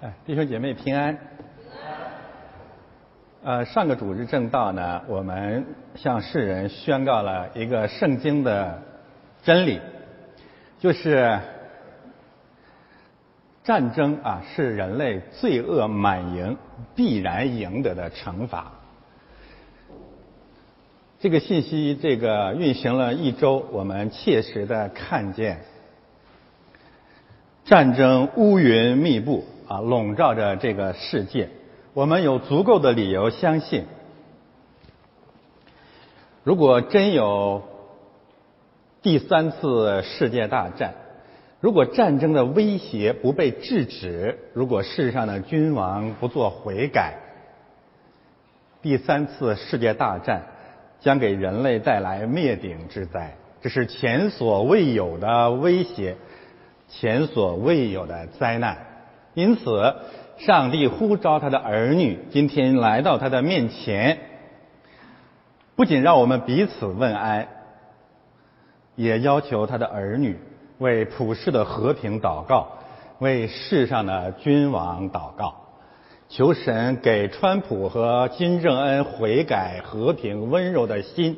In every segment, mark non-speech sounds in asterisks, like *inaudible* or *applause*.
哎，弟兄姐妹平安。呃，上个主日正道呢，我们向世人宣告了一个圣经的真理，就是战争啊是人类罪恶满盈必然赢得的惩罚。这个信息，这个运行了一周，我们切实的看见战争乌云密布。啊，笼罩着这个世界，我们有足够的理由相信，如果真有第三次世界大战，如果战争的威胁不被制止，如果世上的君王不做悔改，第三次世界大战将给人类带来灭顶之灾，这是前所未有的威胁，前所未有的灾难。因此，上帝呼召他的儿女今天来到他的面前，不仅让我们彼此问安，也要求他的儿女为普世的和平祷告，为世上的君王祷告，求神给川普和金正恩悔改、和平、温柔的心，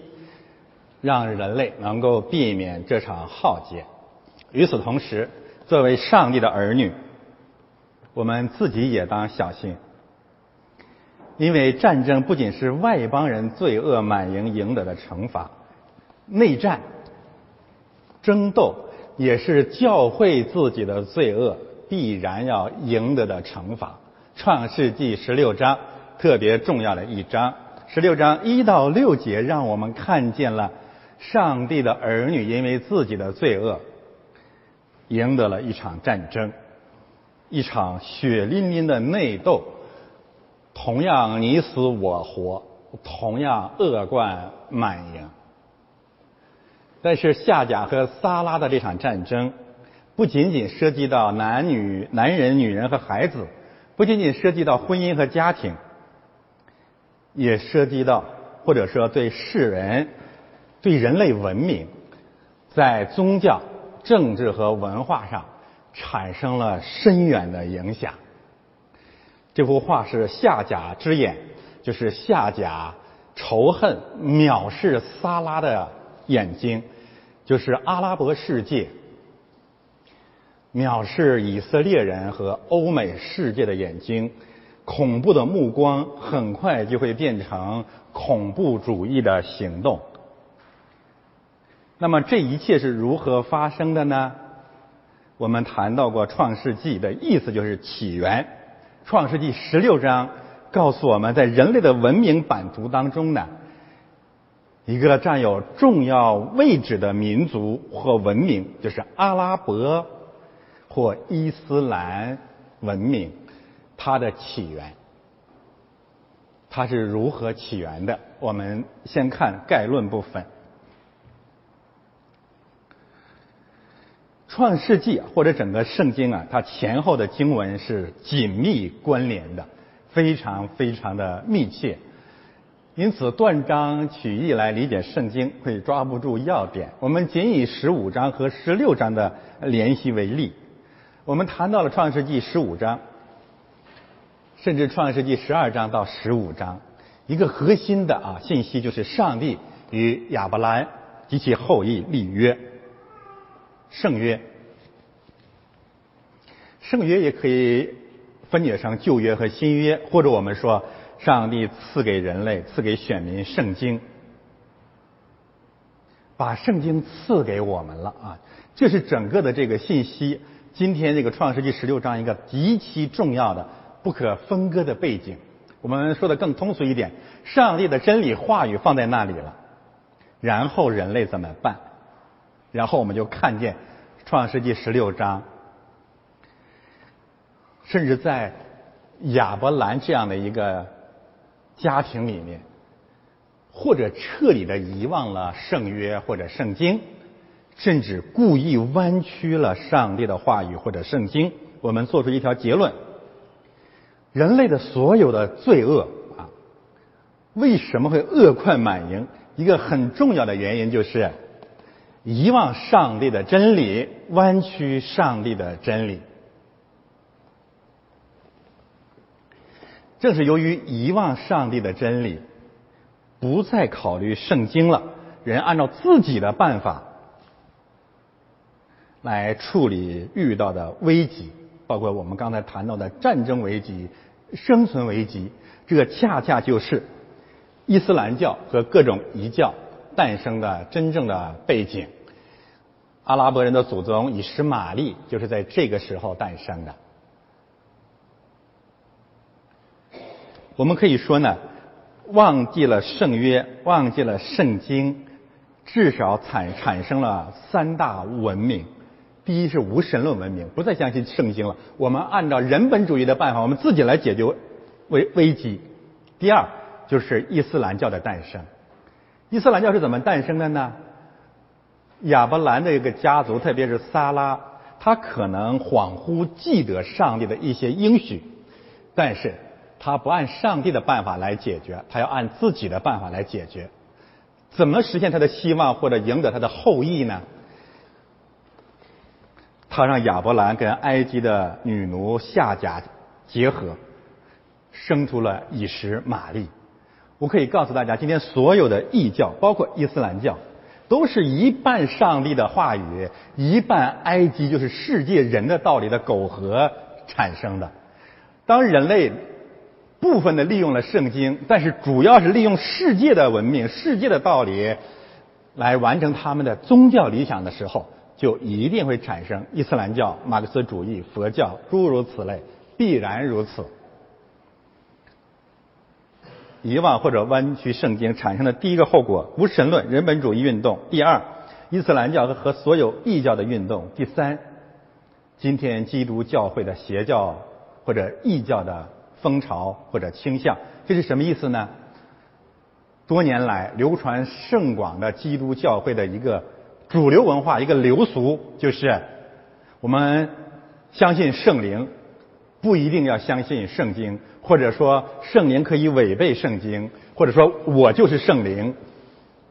让人类能够避免这场浩劫。与此同时，作为上帝的儿女。我们自己也当小心，因为战争不仅是外邦人罪恶满盈赢得的惩罚，内战、争斗也是教会自己的罪恶必然要赢得的惩罚。创世纪十六章特别重要的一章，十六章一到六节让我们看见了上帝的儿女因为自己的罪恶赢得了一场战争。一场血淋淋的内斗，同样你死我活，同样恶贯满盈。但是夏甲和撒拉的这场战争，不仅仅涉及到男女、男人、女人和孩子，不仅仅涉及到婚姻和家庭，也涉及到或者说对世人、对人类文明，在宗教、政治和文化上。产生了深远的影响。这幅画是夏甲之眼，就是夏甲仇恨、藐视撒拉的眼睛，就是阿拉伯世界藐视以色列人和欧美世界的眼睛。恐怖的目光很快就会变成恐怖主义的行动。那么这一切是如何发生的呢？我们谈到过《创世纪》的意思就是起源，《创世纪》十六章告诉我们在人类的文明版图当中呢，一个占有重要位置的民族或文明就是阿拉伯或伊斯兰文明，它的起源，它是如何起源的？我们先看概论部分。创世纪或者整个圣经啊，它前后的经文是紧密关联的，非常非常的密切。因此断章取义来理解圣经会抓不住要点。我们仅以十五章和十六章的联系为例，我们谈到了创世纪十五章，甚至创世纪十二章到十五章，一个核心的啊信息就是上帝与亚伯兰及其后裔立约。圣约，圣约也可以分解成旧约和新约，或者我们说，上帝赐给人类、赐给选民圣经，把圣经赐给我们了啊！这是整个的这个信息。今天这个创世纪十六章一个极其重要的、不可分割的背景。我们说的更通俗一点，上帝的真理话语放在那里了，然后人类怎么办？然后我们就看见《创世纪》十六章，甚至在亚伯兰这样的一个家庭里面，或者彻底的遗忘了圣约或者圣经，甚至故意弯曲了上帝的话语或者圣经。我们做出一条结论：人类的所有的罪恶啊，为什么会恶贯满盈？一个很重要的原因就是。遗忘上帝的真理，弯曲上帝的真理。正是由于遗忘上帝的真理，不再考虑圣经了，人按照自己的办法来处理遇到的危机，包括我们刚才谈到的战争危机、生存危机，这恰恰就是伊斯兰教和各种异教诞生的真正的背景。阿拉伯人的祖宗以实玛利就是在这个时候诞生的。我们可以说呢，忘记了圣约，忘记了圣经，至少产产生了三大文明。第一是无神论文明，不再相信圣经了，我们按照人本主义的办法，我们自己来解决危危机。第二就是伊斯兰教的诞生。伊斯兰教是怎么诞生的呢？亚伯兰的一个家族，特别是撒拉，他可能恍惚记得上帝的一些应许，但是。他不按上帝的办法来解决，他要按自己的办法来解决。怎么实现他的希望或者赢得他的后裔呢？他让亚伯兰跟埃及的女奴夏甲结合，生出了以实玛利。我可以告诉大家，今天所有的异教，包括伊斯兰教，都是一半上帝的话语，一半埃及就是世界人的道理的苟合产生的。当人类。部分的利用了圣经，但是主要是利用世界的文明、世界的道理来完成他们的宗教理想的时候，就一定会产生伊斯兰教、马克思主义、佛教诸如此类，必然如此。遗忘或者弯曲圣经产生的第一个后果：无神论、人本主义运动；第二，伊斯兰教和和所有异教的运动；第三，今天基督教会的邪教或者异教的。风潮或者倾向，这是什么意思呢？多年来流传甚广的基督教会的一个主流文化，一个流俗，就是我们相信圣灵，不一定要相信圣经，或者说圣灵可以违背圣经，或者说我就是圣灵。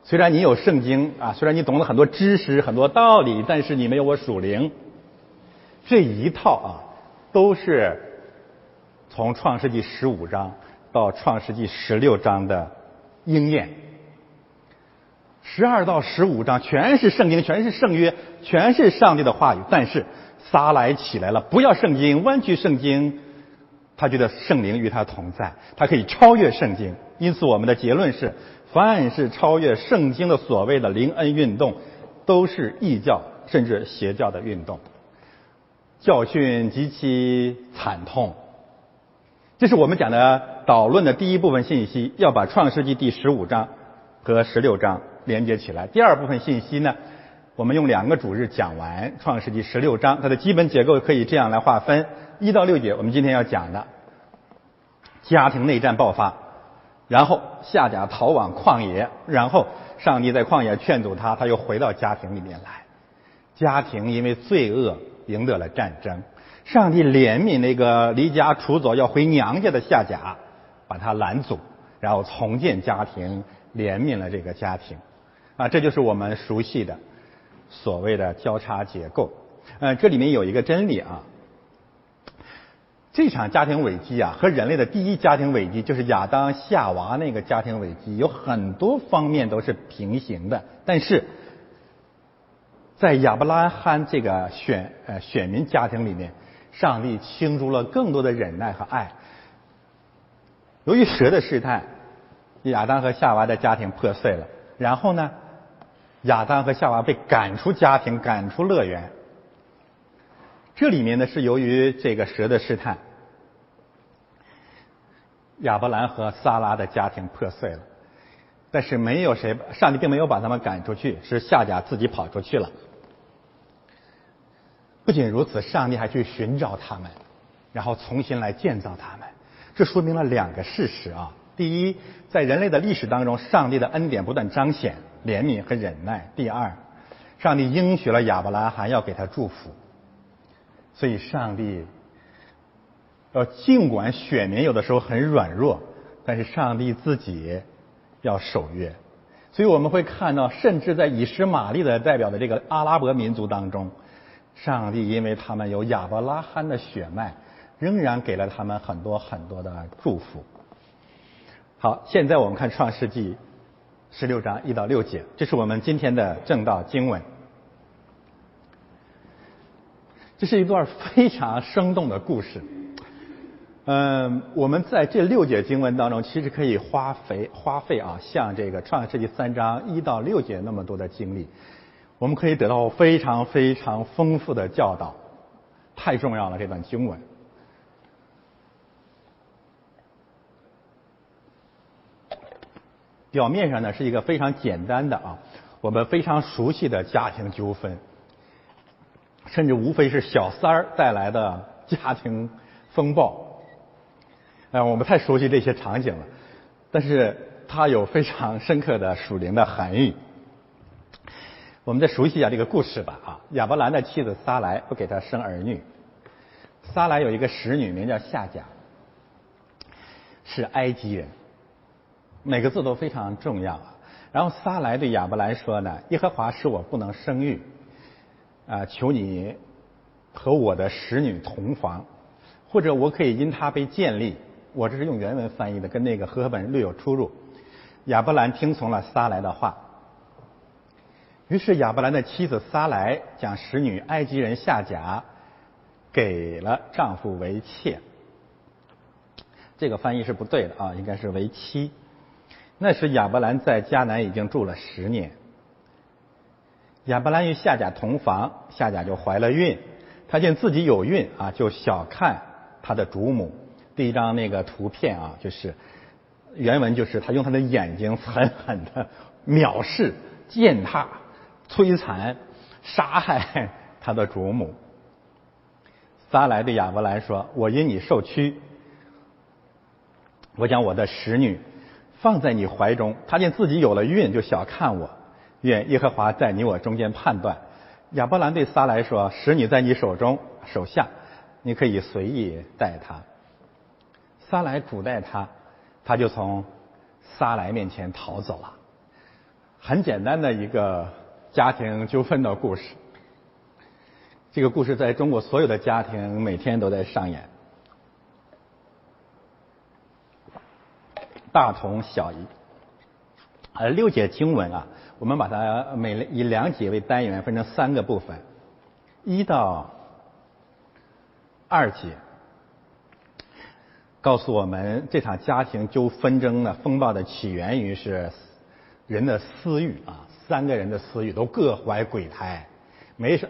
虽然你有圣经啊，虽然你懂了很多知识、很多道理，但是你没有我属灵。这一套啊，都是。从创世纪十五章到创世纪十六章的应验，十二到十五章全是圣经，全是圣约，全是上帝的话语。但是撒来起来了，不要圣经，弯曲圣经。他觉得圣灵与他同在，他可以超越圣经。因此，我们的结论是：凡是超越圣经的所谓的灵恩运动，都是异教甚至邪教的运动。教训极其惨痛。这是我们讲的导论的第一部分信息，要把创世纪第十五章和十六章连接起来。第二部分信息呢，我们用两个主日讲完创世纪十六章，它的基本结构可以这样来划分：一到六节，我们今天要讲的。家庭内战爆发，然后夏甲逃往旷野，然后上帝在旷野劝阻他，他又回到家庭里面来，家庭因为罪恶赢得了战争。上帝怜悯那个离家出走要回娘家的夏甲，把他拦阻，然后重建家庭，怜悯了这个家庭，啊，这就是我们熟悉的所谓的交叉结构。呃，这里面有一个真理啊，这场家庭危机啊，和人类的第一家庭危机，就是亚当夏娃那个家庭危机，有很多方面都是平行的，但是在亚伯拉罕这个选呃选民家庭里面。上帝倾注了更多的忍耐和爱。由于蛇的试探，亚当和夏娃的家庭破碎了。然后呢，亚当和夏娃被赶出家庭，赶出乐园。这里面呢是由于这个蛇的试探，亚伯兰和撒拉的家庭破碎了。但是没有谁，上帝并没有把他们赶出去，是夏甲自己跑出去了。不仅如此，上帝还去寻找他们，然后重新来建造他们。这说明了两个事实啊：第一，在人类的历史当中，上帝的恩典不断彰显，怜悯和忍耐；第二，上帝应许了亚伯拉罕要给他祝福。所以，上帝，要，尽管选民有的时候很软弱，但是上帝自己要守约。所以我们会看到，甚至在以实玛利的代表的这个阿拉伯民族当中。上帝因为他们有亚伯拉罕的血脉，仍然给了他们很多很多的祝福。好，现在我们看创世纪十六章一到六节，这是我们今天的正道经文。这是一段非常生动的故事。嗯，我们在这六节经文当中，其实可以花费花费啊，像这个创世纪三章一到六节那么多的经历，我们可以得到非常非常丰富的教导，太重要了这段经文。表面上呢是一个非常简单的啊，我们非常熟悉的家庭纠纷，甚至无非是小三儿带来的家庭风暴。哎，我们太熟悉这些场景了，但是它有非常深刻的属灵的含义。我们再熟悉一下这个故事吧啊，亚伯兰的妻子撒莱不给他生儿女，撒莱有一个使女名叫夏甲，是埃及人。每个字都非常重要。然后撒来对亚伯兰说呢：“耶和华使我不能生育，啊，求你和我的使女同房，或者我可以因他被建立。”我这是用原文翻译的，跟那个和合本略有出入。亚伯兰听从了撒来的话，于是亚伯兰的妻子撒来将使女埃及人夏甲给了丈夫为妾。这个翻译是不对的啊，应该是为妻。那时亚伯兰在迦南已经住了十年。亚伯兰与夏甲同房，夏甲就怀了孕。他见自己有孕啊，就小看他的主母。第一张那个图片啊，就是原文就是他用他的眼睛狠狠的藐视、践踏、摧残、杀害 *laughs* 他的主母。撒来对亚伯兰说：“我因你受屈，我将我的使女。”放在你怀中，他见自己有了孕，就小看我。愿耶和华在你我中间判断。亚伯兰对撒来说：“使女在你手中手下，你可以随意待她。”撒来主待他，他就从撒来面前逃走了。很简单的一个家庭纠纷的故事。这个故事在中国所有的家庭每天都在上演。大同小异，呃，六节经文啊，我们把它每以两节为单元，分成三个部分，一到二节，告诉我们这场家庭纠纷争的风暴的起源于是人的私欲啊，三个人的私欲都各怀鬼胎，没什，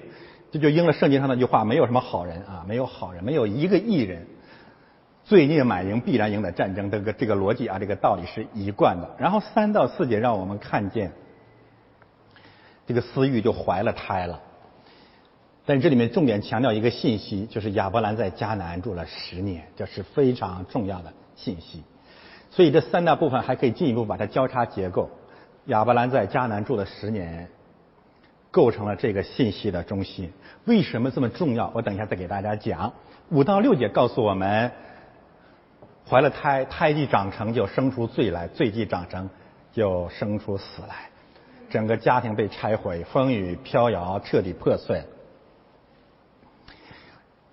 这就应了圣经上那句话，没有什么好人啊，没有好人，没有一个艺人。罪孽满盈，必然赢得战争，这个这个逻辑啊，这个道理是一贯的。然后三到四节让我们看见，这个私欲就怀了胎了。但这里面重点强调一个信息，就是亚伯兰在迦南住了十年，这是非常重要的信息。所以这三大部分还可以进一步把它交叉结构。亚伯兰在迦南住了十年，构成了这个信息的中心。为什么这么重要？我等一下再给大家讲。五到六节告诉我们。怀了胎，胎既长成就生出罪来，罪既长成就生出死来，整个家庭被拆毁，风雨飘摇，彻底破碎。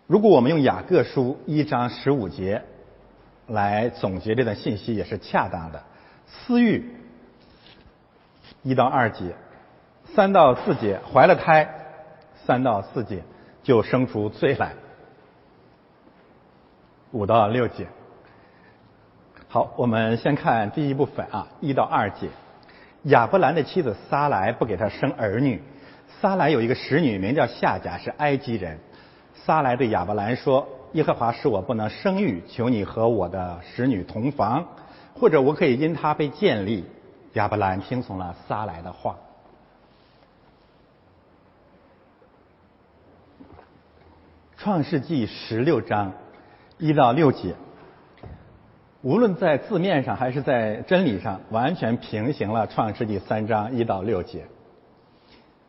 如果我们用雅各书一章十五节来总结这段信息，也是恰当的。私欲一到二节，三到四节怀了胎，三到四节就生出罪来，五到六节。好，我们先看第一部分啊，一到二节。亚伯兰的妻子撒来不给他生儿女，撒来有一个使女名叫夏甲，是埃及人。撒来对亚伯兰说：“耶和华使我不能生育，求你和我的使女同房，或者我可以因她被建立。”亚伯兰听从了撒来的话。创世纪十六章一到六节。无论在字面上还是在真理上，完全平行了《创世纪》三章一到六节。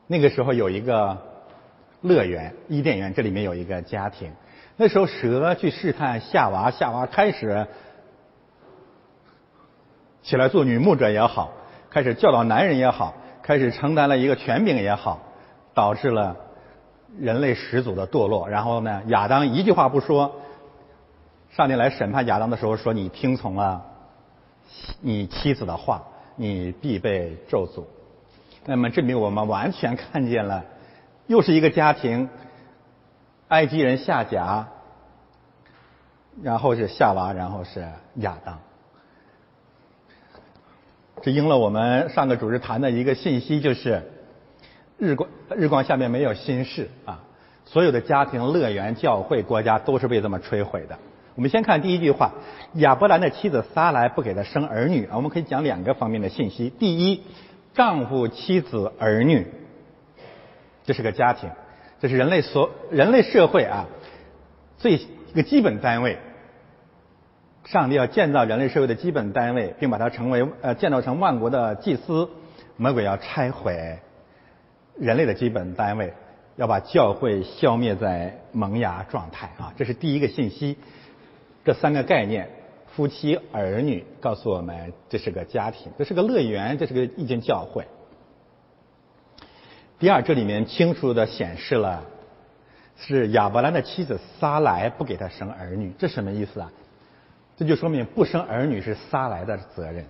那个时候有一个乐园伊甸园，这里面有一个家庭。那时候蛇去试探夏娃，夏娃开始起来做女牧者也好，开始教导男人也好，开始承担了一个权柄也好，导致了人类始祖的堕落。然后呢，亚当一句话不说。上帝来审判亚当的时候说：“你听从了你妻子的话，你必被咒诅。”那么证明我们完全看见了，又是一个家庭，埃及人夏甲，然后是夏娃，然后是亚当。这应了我们上个主日谈的一个信息，就是日光日光下面没有新事啊，所有的家庭、乐园、教会、国家都是被这么摧毁的。我们先看第一句话，亚伯兰的妻子撒来不给他生儿女啊。我们可以讲两个方面的信息：第一，丈夫、妻子、儿女，这是个家庭，这是人类所人类社会啊最一个基本单位。上帝要建造人类社会的基本单位，并把它成为呃建造成万国的祭司。魔鬼要拆毁人类的基本单位，要把教会消灭在萌芽状态啊！这是第一个信息。这三个概念，夫妻、儿女，告诉我们这是个家庭，这是个乐园，这是个意见教会。第二，这里面清楚的显示了，是亚伯兰的妻子撒来不给他生儿女，这什么意思啊？这就说明不生儿女是撒来的责任，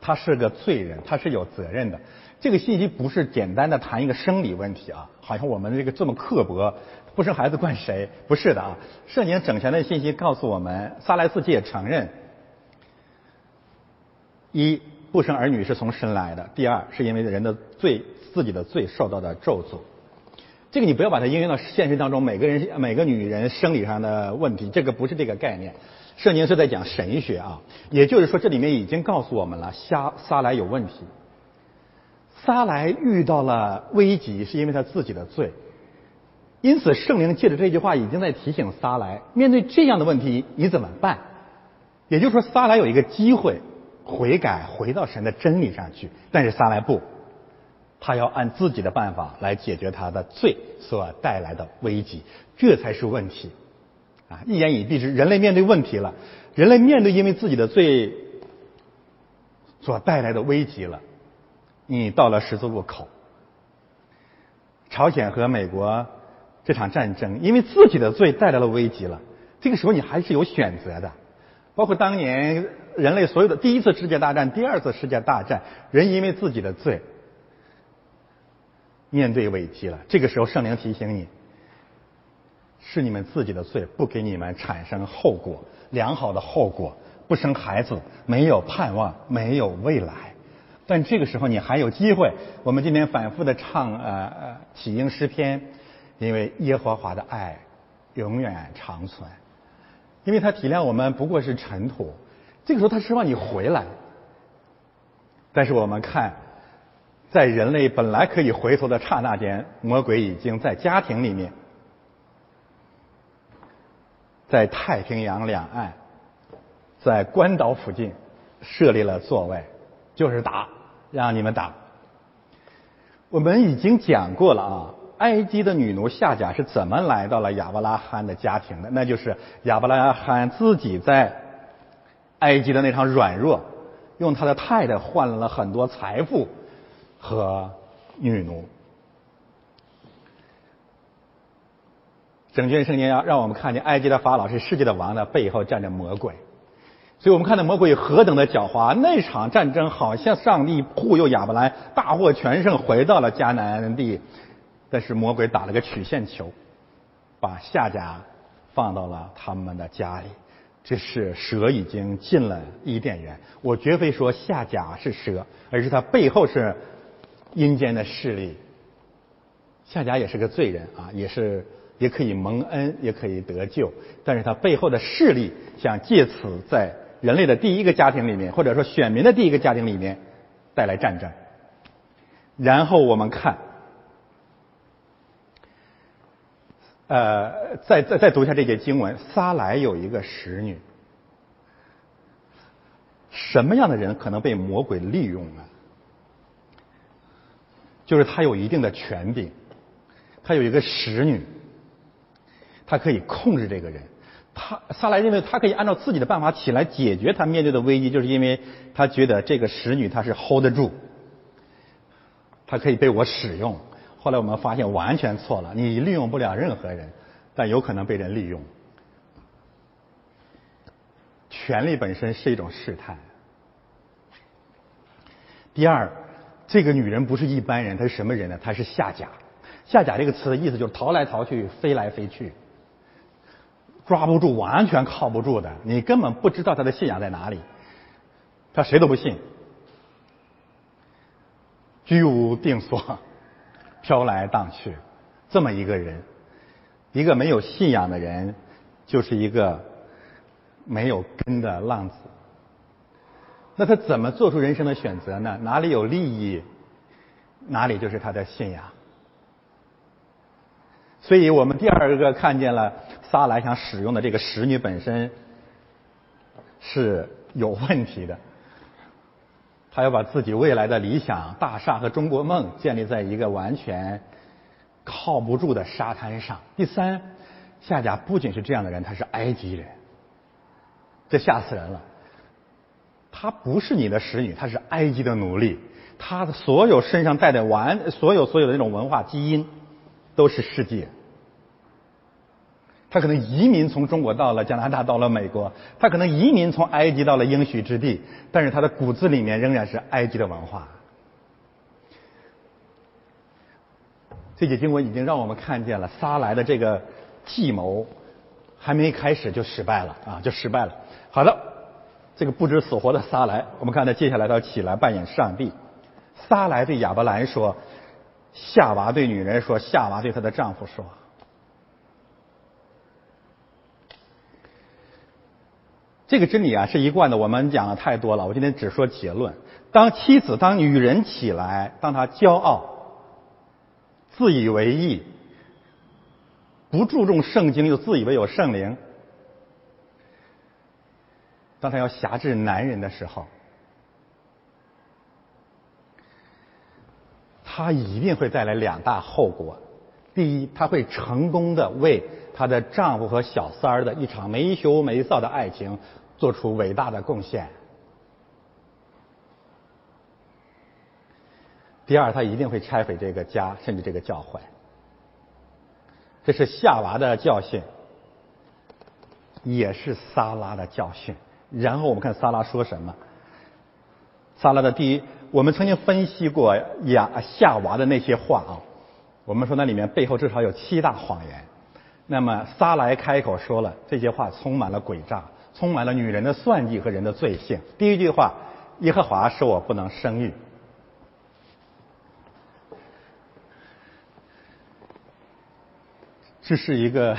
他是个罪人，他是有责任的。这个信息不是简单的谈一个生理问题啊，好像我们这个这么刻薄，不生孩子怪谁？不是的啊，圣经整全的信息告诉我们，撒莱斯也承认：一不生儿女是从神来的；第二是因为人的罪，自己的罪受到的咒诅。这个你不要把它应用到现实当中，每个人每个女人生理上的问题，这个不是这个概念。圣经是在讲神学啊，也就是说这里面已经告诉我们了，撒撒来有问题。撒来遇到了危急，是因为他自己的罪。因此，圣灵借着这句话已经在提醒撒来，面对这样的问题，你怎么办？也就是说，撒来有一个机会悔改，回到神的真理上去。但是撒来不，他要按自己的办法来解决他的罪所带来的危机，这才是问题。啊，一言以蔽之，人类面对问题了，人类面对因为自己的罪所带来的危机了。你到了十字路口，朝鲜和美国这场战争，因为自己的罪带来了危机了。这个时候你还是有选择的，包括当年人类所有的第一次世界大战、第二次世界大战，人因为自己的罪面对危机了。这个时候圣灵提醒你，是你们自己的罪不给你们产生后果，良好的后果，不生孩子，没有盼望，没有未来。但这个时候你还有机会。我们今天反复的唱呃呃起因诗篇，因为耶和华的爱永远长存，因为他体谅我们不过是尘土。这个时候他希望你回来。但是我们看，在人类本来可以回头的刹那间，魔鬼已经在家庭里面，在太平洋两岸，在关岛附近设立了座位，就是打。让你们打。我们已经讲过了啊，埃及的女奴夏甲是怎么来到了亚伯拉罕的家庭的？那就是亚伯拉罕自己在埃及的那场软弱，用他的太太换了很多财富和女奴。整卷圣经要让我们看见，埃及的法老是世界的王的背后站着魔鬼。所以我们看到魔鬼何等的狡猾！那场战争好像上帝护佑亚伯兰大获全胜，回到了迦南地。但是魔鬼打了个曲线球，把夏甲放到了他们的家里。这是蛇已经进了伊甸园。我绝非说夏甲是蛇，而是他背后是阴间的势力。夏甲也是个罪人啊，也是也可以蒙恩，也可以得救。但是他背后的势力想借此在人类的第一个家庭里面，或者说选民的第一个家庭里面带来战争。然后我们看，呃，再再再读一下这节经文，撒来有一个使女。什么样的人可能被魔鬼利用呢？就是他有一定的权柄，他有一个使女，他可以控制这个人。他萨来认为他可以按照自己的办法起来解决他面对的危机，就是因为他觉得这个使女她是 hold 得住，她可以被我使用。后来我们发现完全错了，你利用不了任何人，但有可能被人利用。权力本身是一种试探。第二，这个女人不是一般人，她是什么人呢？她是下甲。下甲这个词的意思就是逃来逃去，飞来飞去，抓不住，完全靠不住的。你根本不知道她的信仰在哪里，她谁都不信，居无定所，飘来荡去，这么一个人，一个没有信仰的人，就是一个没有根的浪子。那他怎么做出人生的选择呢？哪里有利益，哪里就是他的信仰。所以我们第二个看见了撒来想使用的这个使女本身是有问题的，他要把自己未来的理想大厦和中国梦建立在一个完全靠不住的沙滩上。第三，夏甲不仅是这样的人，他是埃及人，这吓死人了。他不是你的使女，他是埃及的奴隶。他的所有身上带的完，所有所有的那种文化基因，都是世界。他可能移民从中国到了加拿大，到了美国。他可能移民从埃及到了应许之地，但是他的骨子里面仍然是埃及的文化。这节经文已经让我们看见了撒来的这个计谋，还没开始就失败了啊，就失败了。好的。这个不知死活的撒来，我们看他接下来他起来扮演上帝。撒来对亚伯兰说：“夏娃对女人说，夏娃对她的丈夫说。”这个真理啊是一贯的，我们讲的太多了，我今天只说结论。当妻子当女人起来，当她骄傲、自以为意、不注重圣经，又自以为有圣灵。当她要辖制男人的时候，他一定会带来两大后果。第一，他会成功的为她的丈夫和小三儿的一场没羞没臊的爱情做出伟大的贡献。第二，他一定会拆毁这个家，甚至这个教会。这是夏娃的教训，也是撒拉的教训。然后我们看萨拉说什么？萨拉的第一，我们曾经分析过亚夏娃的那些话啊，我们说那里面背后至少有七大谎言。那么撒来开口说了这些话，充满了诡诈，充满了女人的算计和人的罪性。第一句话，耶和华说我不能生育，这是一个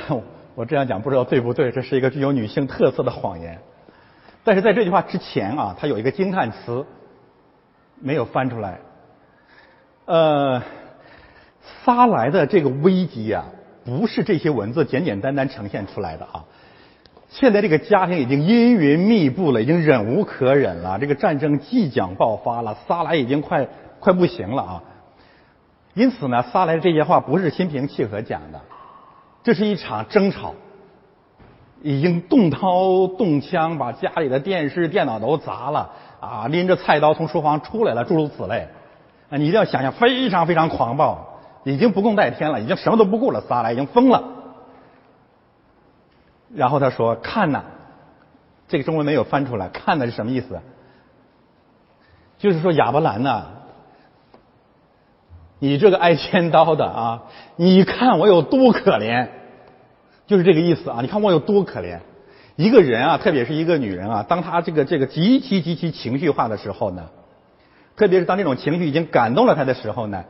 我这样讲不知道对不对，这是一个具有女性特色的谎言。但是在这句话之前啊，他有一个惊叹词没有翻出来。呃，撒来的这个危机啊，不是这些文字简简单单呈现出来的啊。现在这个家庭已经阴云密布了，已经忍无可忍了。这个战争即将爆发了，萨莱已经快快不行了啊。因此呢，萨莱这些话不是心平气和讲的，这是一场争吵。已经动刀动枪，把家里的电视、电脑都砸了啊！拎着菜刀从书房出来了，诸如此类。啊，你一定要想想，非常非常狂暴，已经不共戴天了，已经什么都不顾了，撒来已经疯了。然后他说：“看呐，这个中文没有翻出来，看的是什么意思？就是说亚伯兰呐，你这个挨千刀的啊，你看我有多可怜。”就是这个意思啊！你看我有多可怜，一个人啊，特别是一个女人啊，当她这个这个极其极其情绪化的时候呢，特别是当这种情绪已经感动了她的时候呢，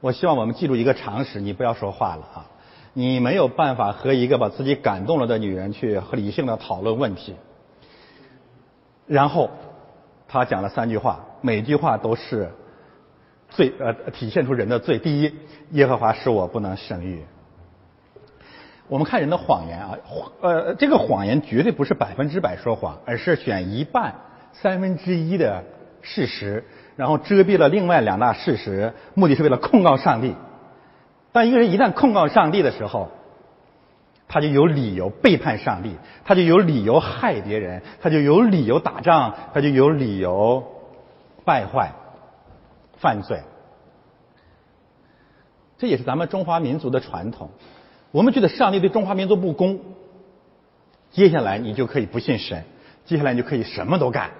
我希望我们记住一个常识：你不要说话了啊！你没有办法和一个把自己感动了的女人去理性的讨论问题。然后他讲了三句话，每句话都是最呃体现出人的罪。第一，耶和华使我不能生育。我们看人的谎言啊，呃，这个谎言绝对不是百分之百说谎，而是选一半、三分之一的事实，然后遮蔽了另外两大事实，目的是为了控告上帝。当一个人一旦控告上帝的时候，他就有理由背叛上帝，他就有理由害别人，他就有理由打仗，他就有理由败坏、犯罪。这也是咱们中华民族的传统。我们觉得上帝对中华民族不公，接下来你就可以不信神。接下来你就可以什么都干。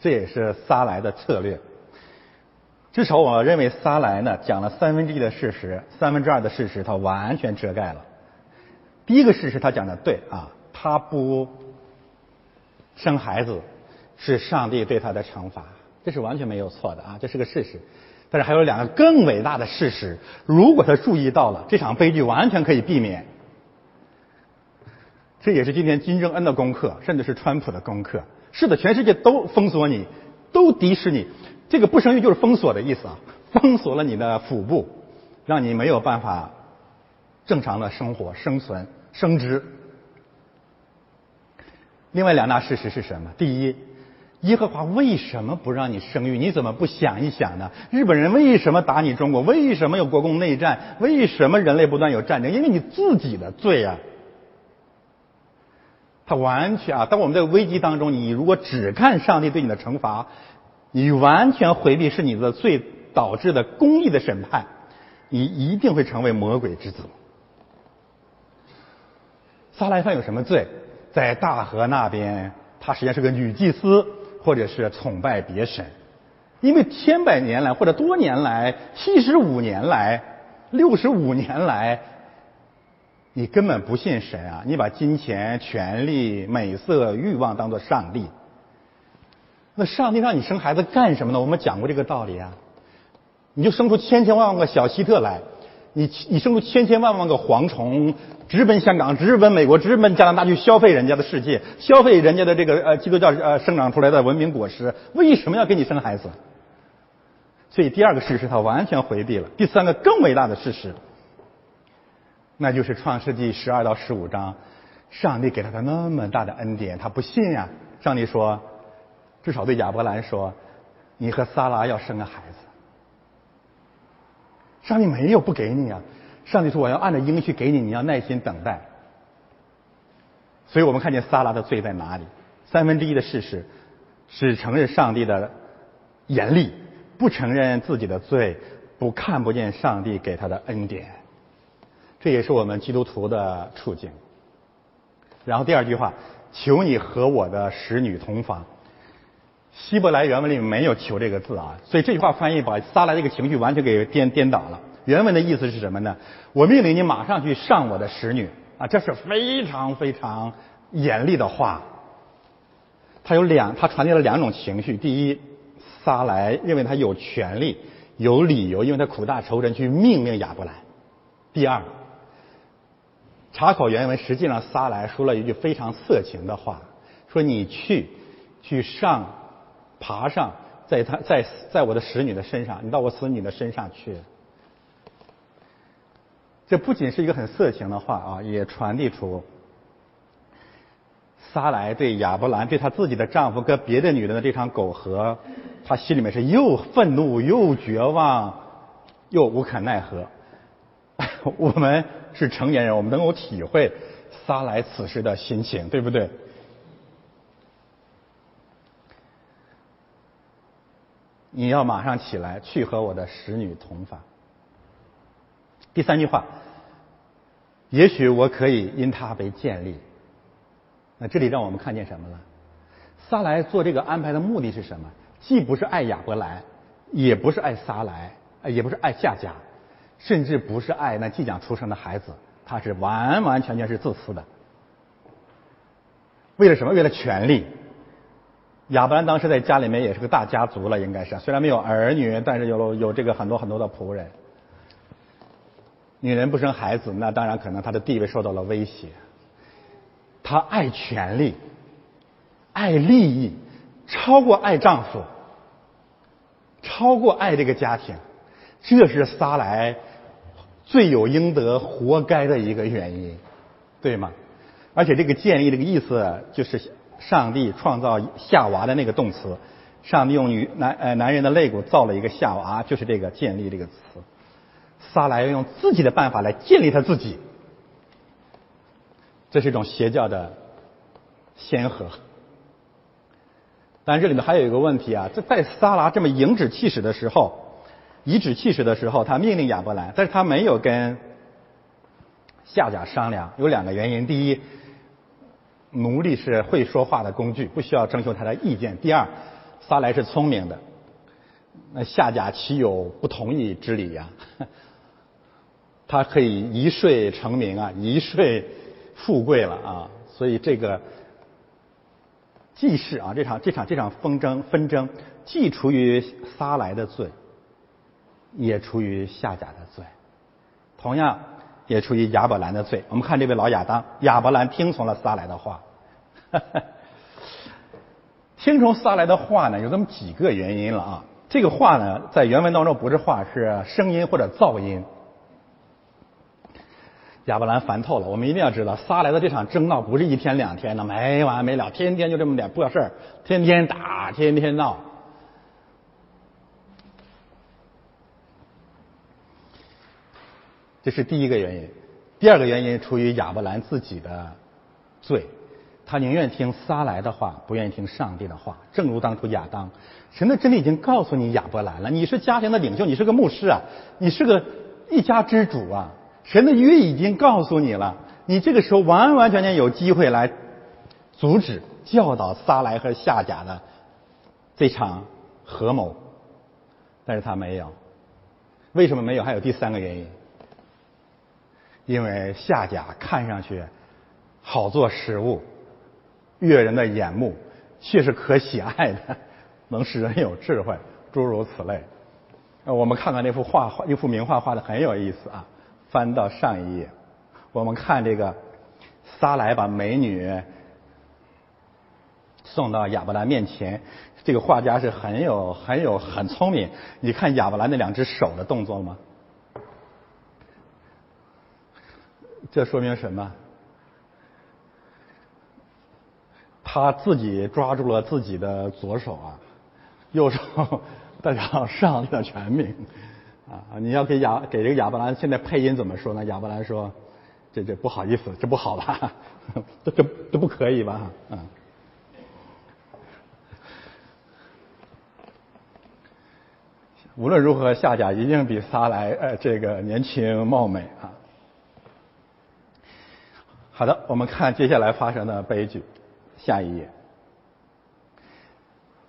这也是撒来的策略。至少我认为撒来呢讲了三分之一的事实，三分之二的事实他完全遮盖了。第一个事实他讲的对啊，他不生孩子是上帝对他的惩罚，这是完全没有错的啊，这是个事实。但是还有两个更伟大的事实，如果他注意到了，这场悲剧完全可以避免。这也是今天金正恩的功课，甚至是川普的功课。是的，全世界都封锁你，都敌视你。这个不生育就是封锁的意思啊，封锁了你的腹部，让你没有办法正常的生活、生存、生殖。另外两大事实是什么？第一，耶和华为什么不让你生育？你怎么不想一想呢？日本人为什么打你中国？为什么有国共内战？为什么人类不断有战争？因为你自己的罪啊！他完全啊，当我们在危机当中，你如果只看上帝对你的惩罚，你完全回避是你的罪导致的公义的审判，你一定会成为魔鬼之子。撒莱犯有什么罪？在大河那边，他实际上是个女祭司，或者是崇拜别神，因为千百年来或者多年来，七十五年来，六十五年来。你根本不信神啊！你把金钱、权力、美色、欲望当做上帝，那上帝让你生孩子干什么呢？我们讲过这个道理啊！你就生出千千万万个小希特来，你你生出千千万万个蝗虫，直奔香港，直奔美国，直奔加拿大去消费人家的世界，消费人家的这个呃基督教呃生长出来的文明果实。为什么要给你生孩子？所以第二个事实他完全回避了。第三个更伟大的事实。那就是创世纪十二到十五章，上帝给了他那么大的恩典，他不信呀。上帝说，至少对亚伯兰说，你和撒拉要生个孩子。上帝没有不给你啊，上帝说我要按照应许给你，你要耐心等待。所以我们看见撒拉的罪在哪里？三分之一的事实是承认上帝的严厉，不承认自己的罪，不看不见上帝给他的恩典。这也是我们基督徒的处境。然后第二句话，求你和我的使女同房。希伯来原文里没有“求”这个字啊，所以这句话翻译把撒来这个情绪完全给颠颠倒了。原文的意思是什么呢？我命令你马上去上我的使女啊，这是非常非常严厉的话。他有两，他传递了两种情绪。第一，撒来认为他有权利、有理由，因为他苦大仇深去命令亚伯兰。第二。查考原文，实际上撒来说了一句非常色情的话，说你去，去上，爬上，在他，在在我的使女的身上，你到我使女的身上去。这不仅是一个很色情的话啊，也传递出撒来对亚伯兰对他自己的丈夫跟别的女人的这场苟合，他心里面是又愤怒又绝望，又无可奈何。*laughs* 我们是成年人，我们能够体会撒来此时的心情，对不对？你要马上起来，去和我的使女同房。第三句话，也许我可以因他为建立。那这里让我们看见什么了？撒来做这个安排的目的是什么？既不是爱亚伯来，也不是爱撒来，也不是爱夏家。甚至不是爱那即将出生的孩子，他是完完全全是自私的。为了什么？为了权力。亚伯兰当时在家里面也是个大家族了，应该是虽然没有儿女，但是有有这个很多很多的仆人。女人不生孩子，那当然可能她的地位受到了威胁。她爱权力，爱利益，超过爱丈夫，超过爱这个家庭。这是撒来罪有应得、活该的一个原因，对吗？而且这个建立这个意思就是上帝创造夏娃的那个动词，上帝用女男呃男人的肋骨造了一个夏娃，就是这个建立这个词。撒来要用自己的办法来建立他自己，这是一种邪教的先河。但这里面还有一个问题啊，这在撒拉这么颐指气使的时候。颐指气使的时候，他命令亚伯兰，但是他没有跟夏甲商量，有两个原因。第一，奴隶是会说话的工具，不需要征求他的意见。第二，撒来是聪明的，那夏甲岂有不同意之理呀？*laughs* 他可以一睡成名啊，一睡富贵了啊！所以这个既是啊，这场这场这场纷争纷争，既出于撒来的罪，也出于夏甲的罪，同样也出于亚伯兰的罪。我们看这位老亚当，亚伯兰听从了撒来的话。*laughs* 听从撒来的话呢，有这么几个原因了啊。这个话呢，在原文当中不是话，是声音或者噪音。亚伯兰烦透了。我们一定要知道，撒来的这场争闹不是一天两天的，没完没了，天天就这么点破事儿，天天打，天天闹。这是第一个原因。第二个原因出于亚伯兰自己的罪。他宁愿听撒来的话，不愿意听上帝的话。正如当初亚当，神的真理已经告诉你亚伯兰了，你是家庭的领袖，你是个牧师啊，你是个一家之主啊。神的约已经告诉你了，你这个时候完完全全有机会来阻止、教导撒来和夏甲的这场合谋，但是他没有。为什么没有？还有第三个原因，因为夏甲看上去好做食物。悦人的眼目，却是可喜爱的，能使人有智慧，诸如此类。我们看看那幅画画，一幅名画画的很有意思啊。翻到上一页，我们看这个撒来把美女送到亚伯兰面前，这个画家是很有很有很聪明。你看亚伯兰那两只手的动作吗？这说明什么？他自己抓住了自己的左手啊，右手代表上帝的全名啊！你要给亚给这个亚伯兰现在配音怎么说呢？亚伯兰说：“这这不好意思，这不好吧？*laughs* 这这这不可以吧？”啊！无论如何，夏甲一定比撒来呃这个年轻貌美啊。好的，我们看接下来发生的悲剧。下一页。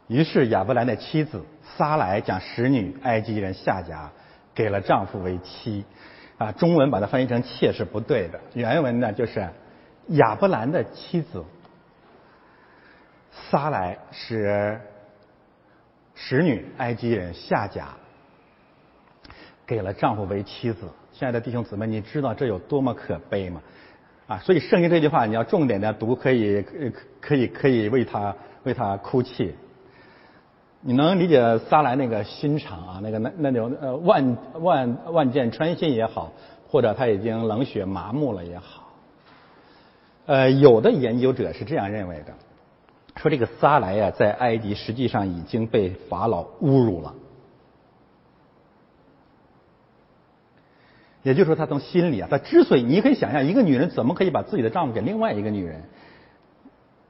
于是亚伯兰的妻子撒来将使女埃及人夏甲给了丈夫为妻，啊，中文把它翻译成妾是不对的，原文呢就是亚伯兰的妻子撒来使使女埃及人夏甲给了丈夫为妻子。亲爱的弟兄姊妹，你知道这有多么可悲吗？啊，所以圣经这句话你要重点的读，可以可以可以为他为他哭泣。你能理解撒来那个心肠啊，那个那那种呃万万万箭穿心也好，或者他已经冷血麻木了也好。呃，有的研究者是这样认为的，说这个撒来呀，在埃及实际上已经被法老侮辱了。也就是说，他从心里啊，他之所以，你可以想象，一个女人怎么可以把自己的丈夫给另外一个女人？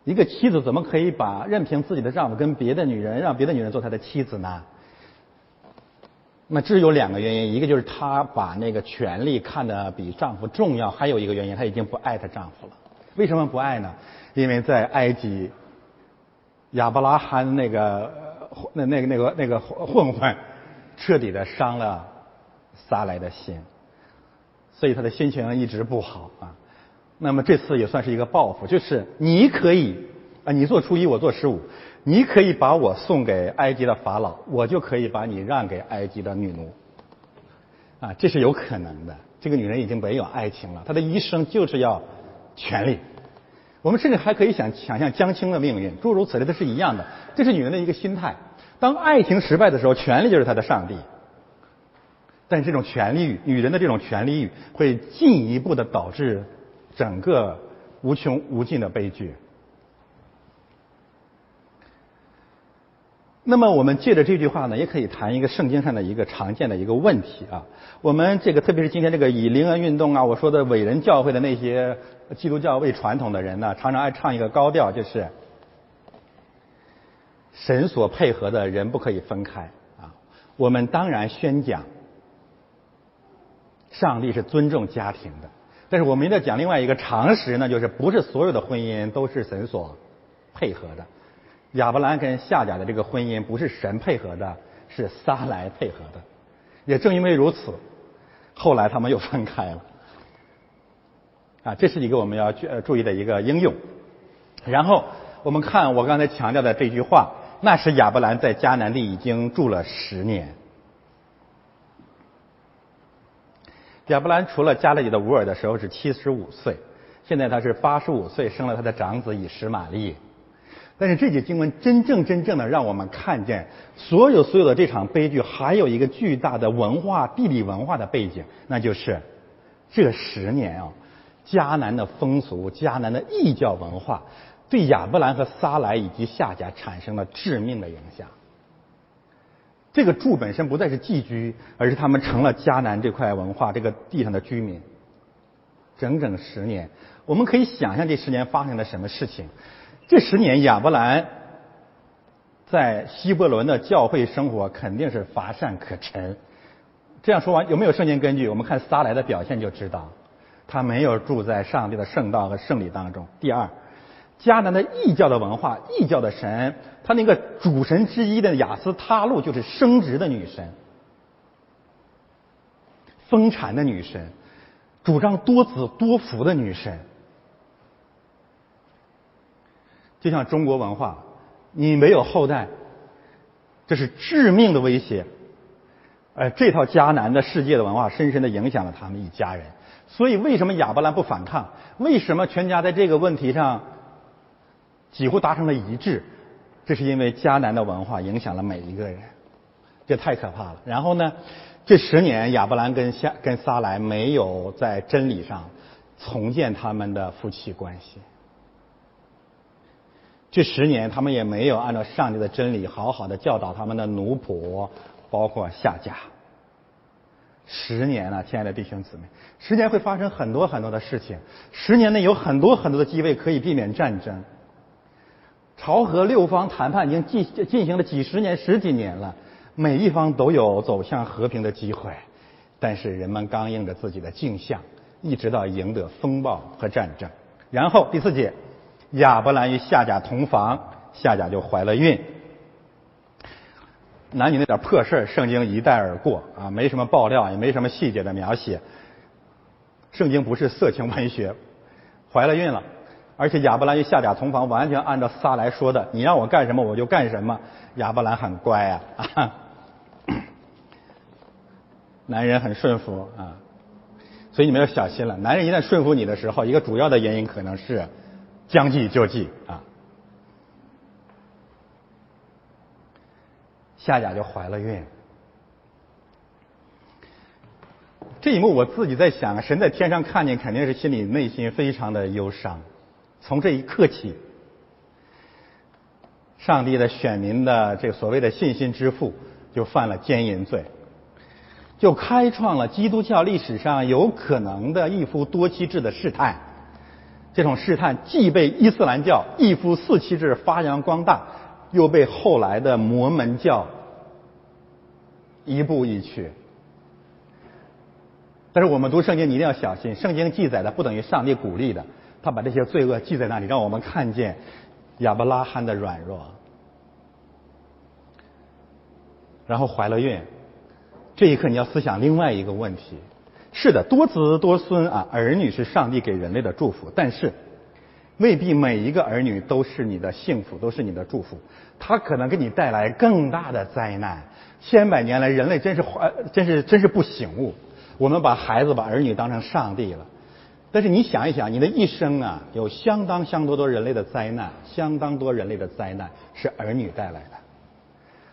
一个妻子怎么可以把任凭自己的丈夫跟别的女人，让别的女人做他的妻子呢？那这有两个原因，一个就是她把那个权利看得比丈夫重要，还有一个原因，她已经不爱她丈夫了。为什么不爱呢？因为在埃及，亚伯拉罕那个那那个那个那个混混，彻底的伤了撒来的心。所以他的心情一直不好啊。那么这次也算是一个报复，就是你可以啊，你做初一，我做十五，你可以把我送给埃及的法老，我就可以把你让给埃及的女奴。啊，这是有可能的。这个女人已经没有爱情了，她的一生就是要权力。我们甚至还可以想想象江青的命运，诸如此类的是一样的。这是女人的一个心态。当爱情失败的时候，权力就是她的上帝。但这种权利欲，女人的这种权利欲，会进一步的导致整个无穷无尽的悲剧。那么，我们借着这句话呢，也可以谈一个圣经上的一个常见的一个问题啊。我们这个，特别是今天这个以灵恩运动啊，我说的伟人教会的那些基督教为传统的人呢，常常爱唱一个高调，就是神所配合的人不可以分开啊。我们当然宣讲。上帝是尊重家庭的，但是我们也得讲另外一个常识呢，就是不是所有的婚姻都是神所配合的。亚伯兰跟夏甲的这个婚姻不是神配合的，是撒来配合的。也正因为如此，后来他们又分开了。啊，这是一个我们要注意的一个应用。然后我们看我刚才强调的这句话，那时亚伯兰在迦南地已经住了十年。亚伯兰除了加勒底的乌尔的时候是七十五岁，现在他是八十五岁，生了他的长子以实玛利。但是这节经文真正真正的让我们看见，所有所有的这场悲剧还有一个巨大的文化地理文化的背景，那就是这十年啊，迦南的风俗、迦南的异教文化，对亚伯兰和撒来以及夏甲产生了致命的影响。这个住本身不再是寄居，而是他们成了迦南这块文化这个地上的居民。整整十年，我们可以想象这十年发生了什么事情。这十年，亚伯兰在希伯伦的教会生活肯定是乏善可陈。这样说完，有没有圣经根据？我们看撒来的表现就知道，他没有住在上帝的圣道和圣礼当中。第二，迦南的异教的文化、异教的神，他那个主神之一的雅斯他路就是生殖的女神、丰产的女神，主张多子多福的女神。就像中国文化，你没有后代，这是致命的威胁。呃，这套迦南的世界的文化深深的影响了他们一家人。所以，为什么亚伯兰不反抗？为什么全家在这个问题上几乎达成了一致？这是因为迦南的文化影响了每一个人，这太可怕了。然后呢，这十年亚伯兰跟夏跟撒来没有在真理上重建他们的夫妻关系。这十年，他们也没有按照上帝的真理好好的教导他们的奴仆，包括下家。十年了，亲爱的弟兄姊妹，十年会发生很多很多的事情。十年内有很多很多的机会可以避免战争。朝和六方谈判已经进进行了几十年、十几年了，每一方都有走向和平的机会，但是人们刚硬着自己的镜像，一直到赢得风暴和战争。然后第四节。亚伯兰与夏甲同房，夏甲就怀了孕。男女那点破事儿，圣经一带而过啊，没什么爆料，也没什么细节的描写。圣经不是色情文学，怀了孕了，而且亚伯兰与夏甲同房，完全按照撒来说的，你让我干什么我就干什么。亚伯兰很乖啊，*laughs* 男人很顺服啊，所以你们要小心了。男人一旦顺服你的时候，一个主要的原因可能是。将计就计啊，夏甲就怀了孕。这一幕我自己在想，神在天上看见，肯定是心里内心非常的忧伤。从这一刻起，上帝的选民的这个所谓的信心之父就犯了奸淫罪，就开创了基督教历史上有可能的一夫多妻制的试探。这种试探既被伊斯兰教一夫四妻制发扬光大，又被后来的摩门教一步一趋。但是我们读圣经，你一定要小心，圣经记载的不等于上帝鼓励的，他把这些罪恶记在那里，让我们看见亚伯拉罕的软弱，然后怀了孕。这一刻，你要思想另外一个问题。是的，多子多孙啊，儿女是上帝给人类的祝福，但是未必每一个儿女都是你的幸福，都是你的祝福。他可能给你带来更大的灾难。千百年来，人类真是坏，真是真是不醒悟。我们把孩子、把儿女当成上帝了。但是你想一想，你的一生啊，有相当相当多人类的灾难，相当多人类的灾难是儿女带来的。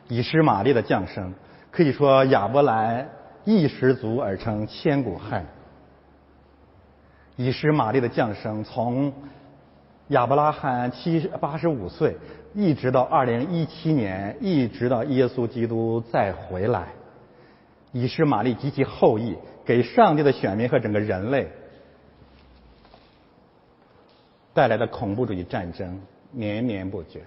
以实玛利的降生，可以说亚伯兰。一十足而成千古恨。以实玛利的降生，从亚伯拉罕七十八十五岁，一直到二零一七年，一直到耶稣基督再回来，以实玛利及其后裔给上帝的选民和整个人类带来的恐怖主义战争绵绵不绝。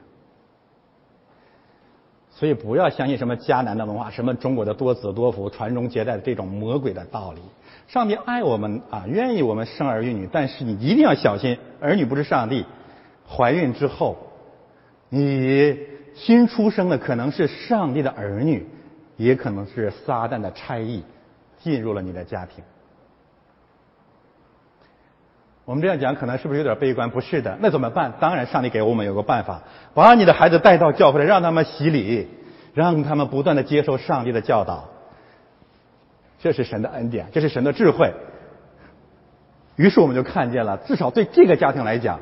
所以不要相信什么迦南的文化，什么中国的多子多福、传宗接代的这种魔鬼的道理。上帝爱我们啊，愿意我们生儿育女，但是你一定要小心，儿女不是上帝。怀孕之后，你新出生的可能是上帝的儿女，也可能是撒旦的差役，进入了你的家庭。我们这样讲可能是不是有点悲观？不是的，那怎么办？当然，上帝给我们有个办法，把你的孩子带到教会来，让他们洗礼，让他们不断的接受上帝的教导。这是神的恩典，这是神的智慧。于是我们就看见了，至少对这个家庭来讲，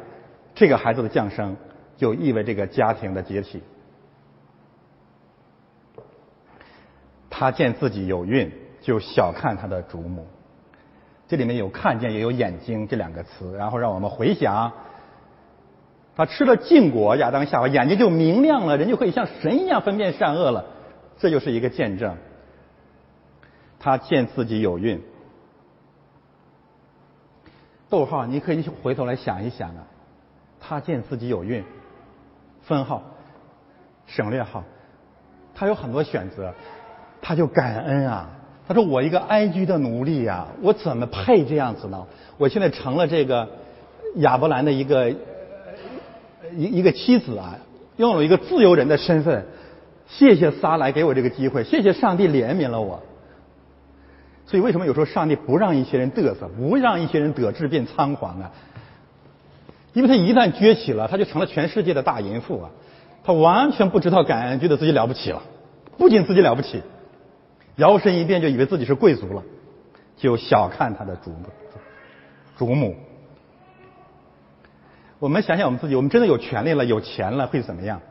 这个孩子的降生就意味这个家庭的解体。他见自己有孕，就小看他的主母。这里面有看见也有眼睛这两个词，然后让我们回想，他吃了禁果，亚当夏娃眼睛就明亮了，人就可以像神一样分辨善恶了，这就是一个见证。他见自己有孕，逗号，你可以回头来想一想啊，他见自己有孕，分号，省略号，他有很多选择，他就感恩啊。他说：“我一个埃及的奴隶呀，我怎么配这样子呢？我现在成了这个亚伯兰的一个一一个妻子啊，拥有一个自由人的身份。谢谢撒来给我这个机会，谢谢上帝怜悯了我。所以为什么有时候上帝不让一些人嘚瑟，不让一些人得志变仓皇呢？因为他一旦崛起了，他就成了全世界的大淫妇啊！他完全不知道感恩，觉得自己了不起了，不仅自己了不起。”摇身一变就以为自己是贵族了，就小看他的祖母。祖母，我们想想我们自己，我们真的有权利了、有钱了会怎么样？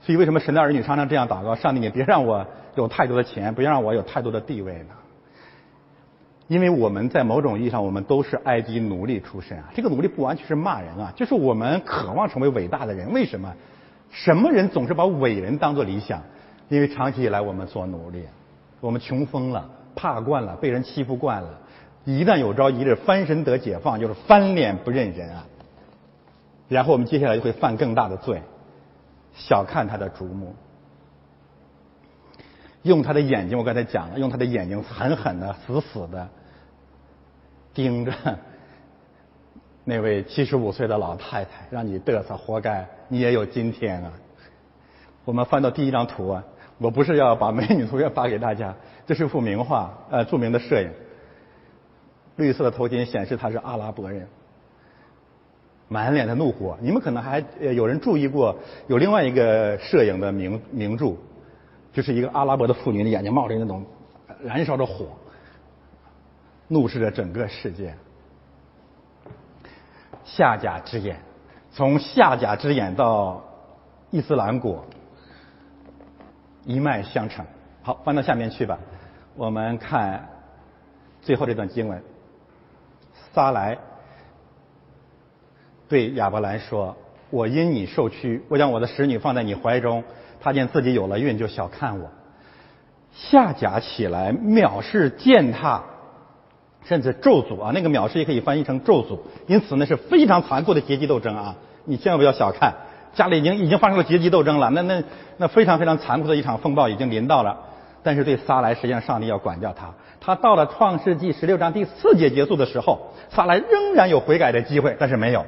所以为什么神的儿女常常这样祷告：上帝，你别让我有太多的钱，不要让我有太多的地位呢？因为我们在某种意义上，我们都是埃及奴隶出身啊。这个奴隶不完全是骂人啊，就是我们渴望成为伟大的人。为什么？什么人总是把伟人当做理想？因为长期以来我们做奴隶。我们穷疯了，怕惯了，被人欺负惯了，一旦有朝一日翻身得解放，就是翻脸不认人啊。然后我们接下来就会犯更大的罪，小看他的瞩目，用他的眼睛，我刚才讲了，用他的眼睛狠狠的、死死的盯着那位七十五岁的老太太，让你嘚瑟，活该，你也有今天啊。我们翻到第一张图啊。我不是要把美女图片发给大家，*laughs* 这是幅名画，呃，著名的摄影。绿色的头巾显示他是阿拉伯人，满脸的怒火。你们可能还有人注意过，有另外一个摄影的名名著，就是一个阿拉伯的妇女的眼睛冒着那种燃烧着火，怒视着整个世界。下甲之眼，从下甲之眼到伊斯兰国。一脉相承。好，翻到下面去吧。我们看最后这段经文。撒来对亚伯兰说：“我因你受屈，我将我的使女放在你怀中。他见自己有了孕，就小看我。下甲起来藐视践踏，甚至咒诅啊！那个藐视也可以翻译成咒诅。因此呢，是非常残酷的阶级斗争啊！你千万不要小看。”家里已经已经发生了阶级斗争了，那那那非常非常残酷的一场风暴已经临到了。但是对撒来，实际上上帝要管教他。他到了创世纪十六章第四节结束的时候，撒来仍然有悔改的机会，但是没有。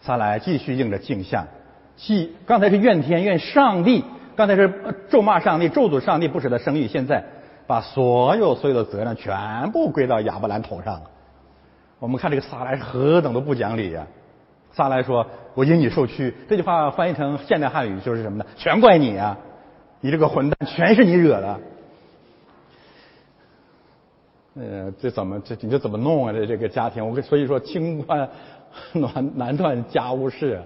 撒来继续应着镜像，既刚才是怨天怨上帝，刚才是咒骂上帝、咒诅上帝不舍得生育，现在把所有所有的责任全部归到亚伯兰头上了。我们看这个撒来是何等的不讲理呀！撒来说：“我因你受屈。”这句话翻译成现代汉语就是什么呢？全怪你啊！你这个混蛋，全是你惹的。呃，这怎么这你这怎么弄啊？这这个家庭，我跟所以说，清官难难断家务事。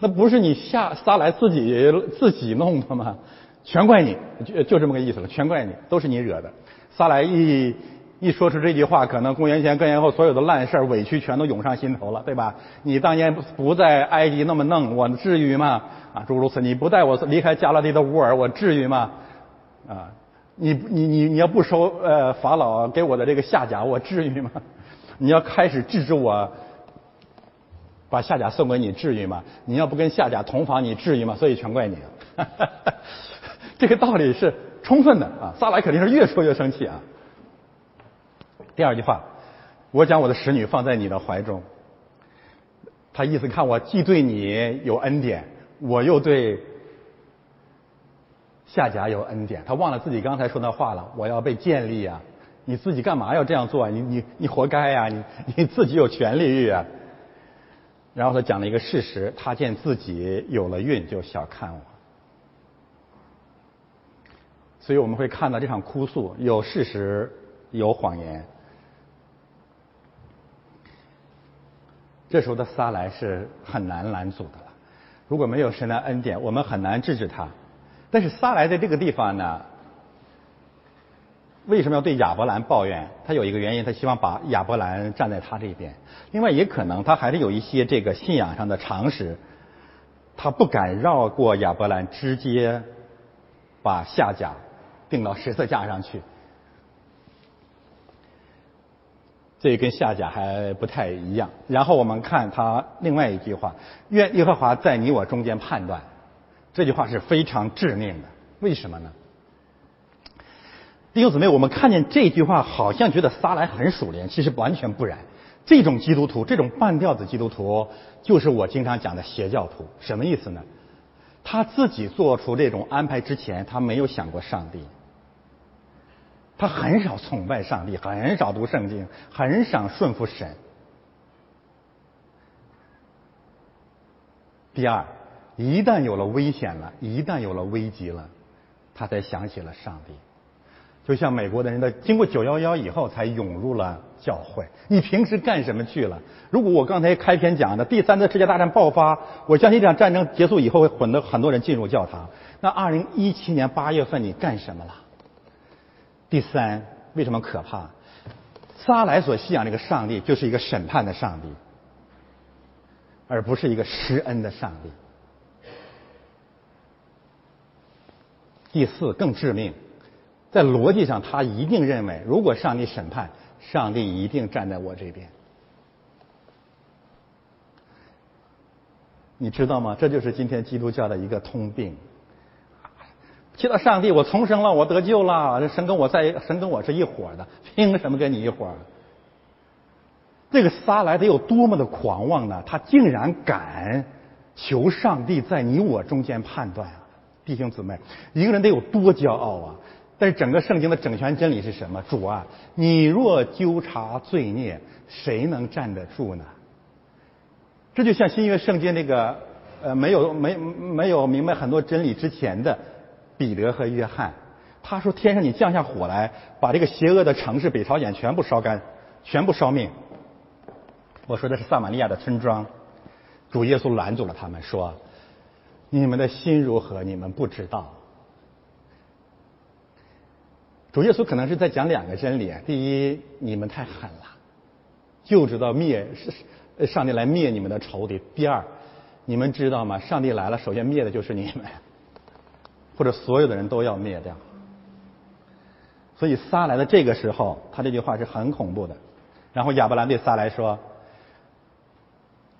那不是你下撒来自己自己弄的吗？全怪你，就就这么个意思了。全怪你，都是你惹的。撒来一。一说出这句话，可能公元前、公元后所有的烂事儿、委屈全都涌上心头了，对吧？你当年不在埃及那么弄，我至于吗？啊，诸如此，你不带我离开加勒底的乌尔，我至于吗？啊，你你你你要不收呃法老给我的这个下甲，我至于吗？你要开始制止我把下甲送给你，至于吗？你要不跟下甲同房，你至于吗？所以全怪你。*laughs* 这个道理是充分的啊。撒来肯定是越说越生气啊。第二句话，我将我的使女放在你的怀中。他意思看我既对你有恩典，我又对夏甲有恩典。他忘了自己刚才说那话了，我要被建立啊！你自己干嘛要这样做？你你你活该呀！你你自己有权利欲啊！然后他讲了一个事实：他见自己有了孕，就小看我。所以我们会看到这场哭诉有事实，有谎言。这时候的撒来是很难拦阻的了。如果没有神的恩典，我们很难制止他。但是撒来在这个地方呢，为什么要对亚伯兰抱怨？他有一个原因，他希望把亚伯兰站在他这边。另外，也可能他还是有一些这个信仰上的常识，他不敢绕过亚伯兰，直接把夏甲钉到十字架上去。这跟下甲还不太一样。然后我们看他另外一句话：“愿耶和华在你我中间判断。”这句话是非常致命的。为什么呢？弟兄姊妹，我们看见这句话，好像觉得撒来很属灵，其实完全不然。这种基督徒，这种半吊子基督徒，就是我经常讲的邪教徒。什么意思呢？他自己做出这种安排之前，他没有想过上帝。他很少崇拜上帝，很少读圣经，很少顺服神。第二，一旦有了危险了，一旦有了危机了，他才想起了上帝。就像美国的人，的经过九幺幺以后才涌入了教会。你平时干什么去了？如果我刚才开篇讲的第三次世界大战爆发，我相信这场战争结束以后会混得很多人进入教堂。那二零一七年八月份你干什么了？第三，为什么可怕？撒来所信仰这个上帝就是一个审判的上帝，而不是一个施恩的上帝。第四，更致命，在逻辑上，他一定认为，如果上帝审判，上帝一定站在我这边。你知道吗？这就是今天基督教的一个通病。祈祷上帝，我重生了，我得救了。这神跟我在，神跟我是一伙的，凭什么跟你一伙？这个撒来得有多么的狂妄呢？他竟然敢求上帝在你我中间判断啊！弟兄姊妹，一个人得有多骄傲啊！但是整个圣经的整全真理是什么？主啊，你若纠察罪孽，谁能站得住呢？这就像新约圣经那个呃，没有没没有明白很多真理之前的。彼得和约翰，他说：“天上你降下火来，把这个邪恶的城市北朝鲜全部烧干，全部烧灭。”我说的是撒玛利亚的村庄。主耶稣拦住了他们，说：“你们的心如何？你们不知道。”主耶稣可能是在讲两个真理：第一，你们太狠了，就知道灭是上帝来灭你们的仇敌；第二，你们知道吗？上帝来了，首先灭的就是你们。或者所有的人都要灭掉，所以撒来的这个时候，他这句话是很恐怖的。然后亚伯兰对撒来说：“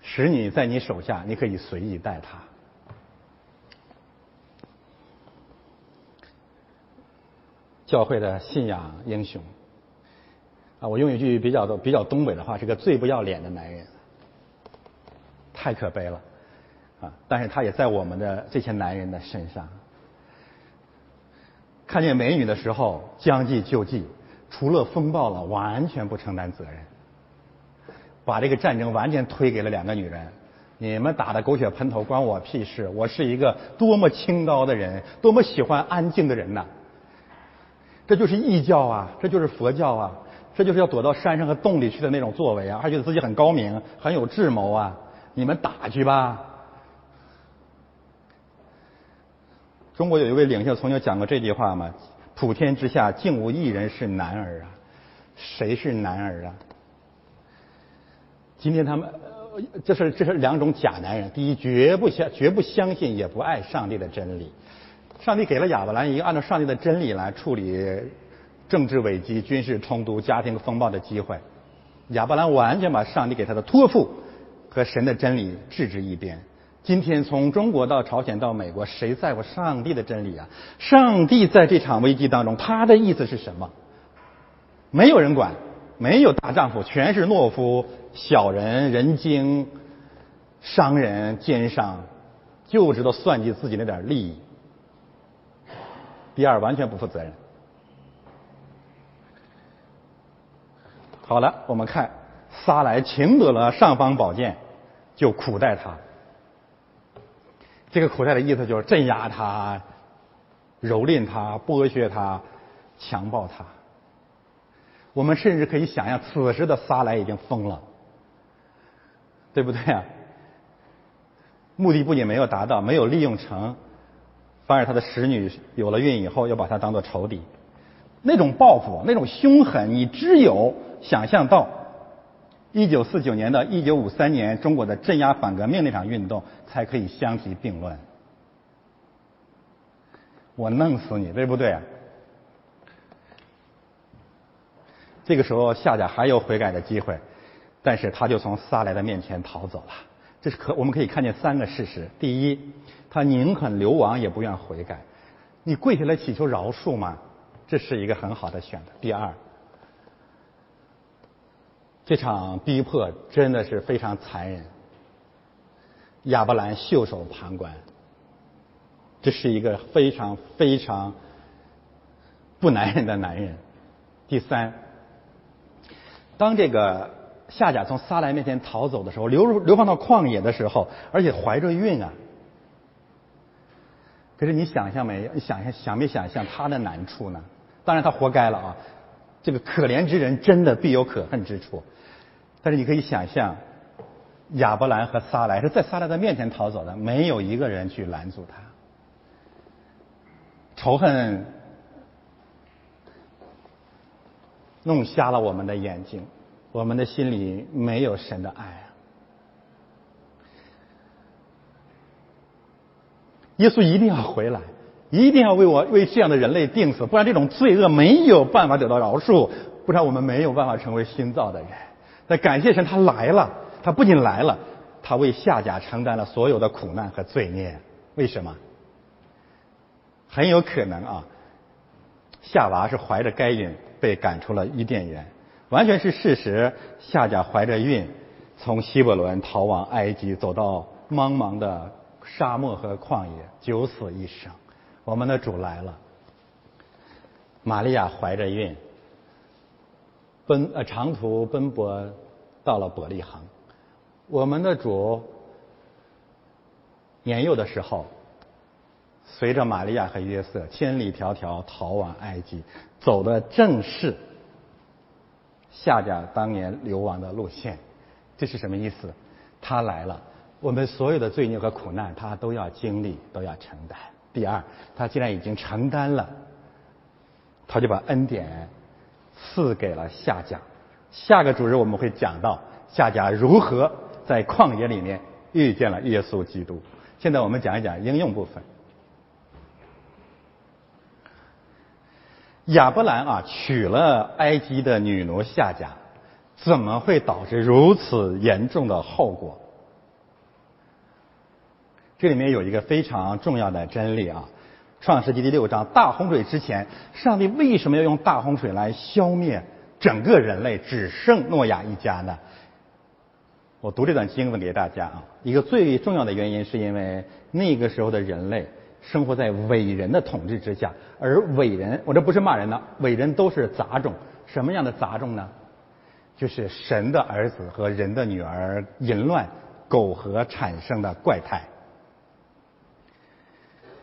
使你在你手下，你可以随意待他。”教会的信仰英雄啊，我用一句比较的比较东北的话，是个最不要脸的男人，太可悲了啊！但是他也在我们的这些男人的身上。看见美女的时候将计就计，除了风暴了，完全不承担责任，把这个战争完全推给了两个女人。你们打的狗血喷头关我屁事！我是一个多么清高的人，多么喜欢安静的人呐！这就是异教啊，这就是佛教啊，这就是要躲到山上和洞里去的那种作为啊，还觉得自己很高明，很有智谋啊！你们打去吧。中国有一位领袖曾经讲过这句话嘛：“普天之下，竟无一人是男儿啊！谁是男儿啊？”今天他们，这是这是两种假男人。第一，绝不相绝不相信，也不爱上帝的真理。上帝给了亚伯兰一个按照上帝的真理来处理政治危机、军事冲突、家庭风暴的机会。亚伯兰完全把上帝给他的托付和神的真理置之一边。今天从中国到朝鲜到美国，谁在乎上帝的真理啊？上帝在这场危机当中，他的意思是什么？没有人管，没有大丈夫，全是懦夫、小人、人精、商人、奸商，就知道算计自己那点利益。第二，完全不负责任。好了，我们看撒来擒得了尚方宝剑，就苦待他。这个苦待的意思就是镇压他、蹂躏他、剥削他、强暴他。我们甚至可以想象，此时的撒来已经疯了，对不对啊？目的不仅没有达到，没有利用成，反而他的使女有了孕以后，又把他当做仇敌。那种报复，那种凶狠，你只有想象到一九四九年到一九五三年中国的镇压反革命那场运动，才可以相提并论。我弄死你，对不对？这个时候，夏家还有悔改的机会，但是他就从萨莱的面前逃走了。这是可我们可以看见三个事实：第一，他宁肯流亡也不愿悔改。你跪下来祈求饶恕吗？这是一个很好的选择。第二，这场逼迫真的是非常残忍。亚伯兰袖手旁观，这是一个非常非常不男人的男人。第三，当这个夏甲从撒来面前逃走的时候，流入流放到旷野的时候，而且怀着孕啊。可是你想象没？你想象想没想象他的难处呢？当然他活该了啊！这个可怜之人真的必有可恨之处。但是你可以想象，亚伯兰和撒来是在撒来的面前逃走的，没有一个人去拦阻他。仇恨弄瞎了我们的眼睛，我们的心里没有神的爱啊！耶稣一定要回来。一定要为我为这样的人类定死，不然这种罪恶没有办法得到饶恕，不然我们没有办法成为新造的人。那感谢神，他来了，他不仅来了，他为夏甲承担了所有的苦难和罪孽。为什么？很有可能啊，夏娃是怀着该孕被赶出了伊甸园，完全是事实。夏甲怀着孕从希伯伦逃往埃及，走到茫茫的沙漠和旷野，九死一生。我们的主来了，玛利亚怀着孕，奔呃长途奔波到了伯利恒。我们的主年幼的时候，随着玛利亚和约瑟千里迢迢逃往埃及，走的正是夏甲当年流亡的路线。这是什么意思？他来了，我们所有的罪孽和苦难，他都要经历，都要承担。第二，他既然已经承担了，他就把恩典赐给了夏甲。下个主日我们会讲到夏甲如何在旷野里面遇见了耶稣基督。现在我们讲一讲应用部分。亚伯兰啊，娶了埃及的女奴夏甲，怎么会导致如此严重的后果？这里面有一个非常重要的真理啊，《创世纪》第六章大洪水之前，上帝为什么要用大洪水来消灭整个人类，只剩诺亚一家呢？我读这段经文给大家啊，一个最重要的原因是因为那个时候的人类生活在伟人的统治之下，而伟人，我这不是骂人呢，伟人都是杂种，什么样的杂种呢？就是神的儿子和人的女儿淫乱苟合产生的怪胎。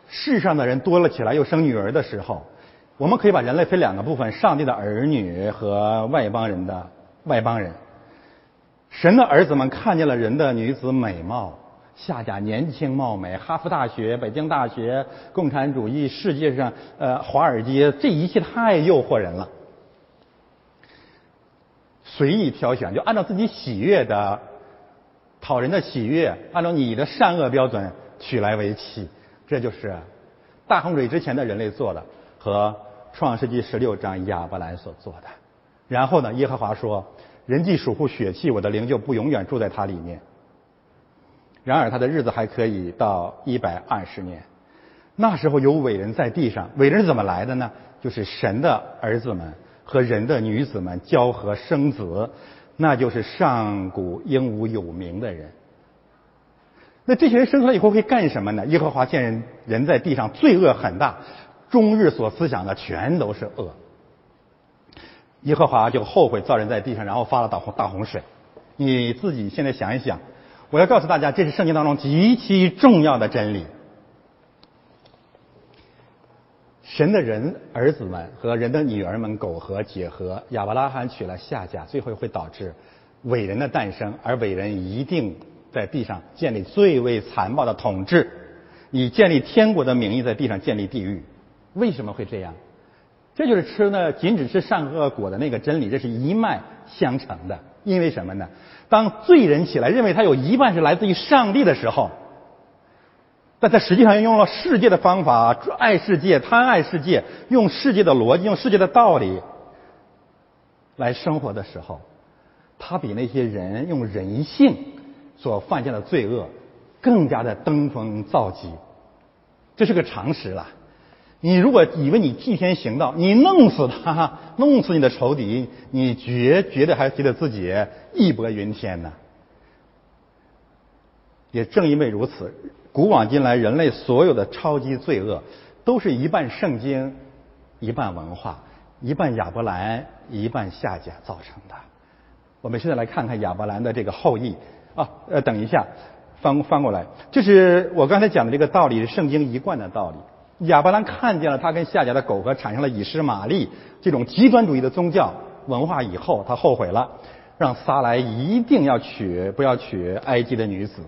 世上的人多了起来，又生女儿的时候，我们可以把人类分两个部分：上帝的儿女和外邦人的外邦人。神的儿子们看见了人的女子美貌，夏甲年轻貌美，哈佛大学、北京大学、共产主义世界上呃华尔街，这一切太诱惑人了。随意挑选，就按照自己喜悦的、讨人的喜悦，按照你的善恶标准娶来为妻。这就是大洪水之前的人类做的，和创世纪十六章亚伯兰所做的。然后呢，耶和华说：“人既属乎血气，我的灵就不永远住在他里面。”然而他的日子还可以到一百二十年。那时候有伟人在地上，伟人怎么来的呢？就是神的儿子们和人的女子们交合生子，那就是上古英武有名的人。那这些人生出来以后会干什么呢？耶和华见人人在地上罪恶很大，终日所思想的全都是恶。耶和华就后悔造人在地上，然后发了大洪大洪水。你自己现在想一想，我要告诉大家，这是圣经当中极其重要的真理。神的人儿子们和人的女儿们苟合结合，亚伯拉罕娶了夏甲，最后会导致伟人的诞生，而伟人一定在地上建立最为残暴的统治，以建立天国的名义在地上建立地狱。为什么会这样？这就是吃呢，仅只吃善恶果的那个真理，这是一脉相承的。因为什么呢？当罪人起来认为他有一半是来自于上帝的时候。但他实际上用了世界的方法，爱世界、贪爱世界，用世界的逻辑、用世界的道理来生活的时候，他比那些人用人性所犯下的罪恶更加的登峰造极。这是个常识了。你如果以为你替天行道，你弄死他，弄死你的仇敌，你绝觉得还觉得自己义薄云天呢？也正因为如此。古往今来，人类所有的超级罪恶，都是一半圣经，一半文化，一半亚伯兰，一半夏甲造成的。我们现在来看看亚伯兰的这个后裔啊，呃，等一下，翻翻过来，就是我刚才讲的这个道理，是圣经一贯的道理。亚伯兰看见了他跟夏甲的苟合，产生了以实玛利这种极端主义的宗教文化以后，他后悔了，让撒来一定要娶，不要娶埃及的女子。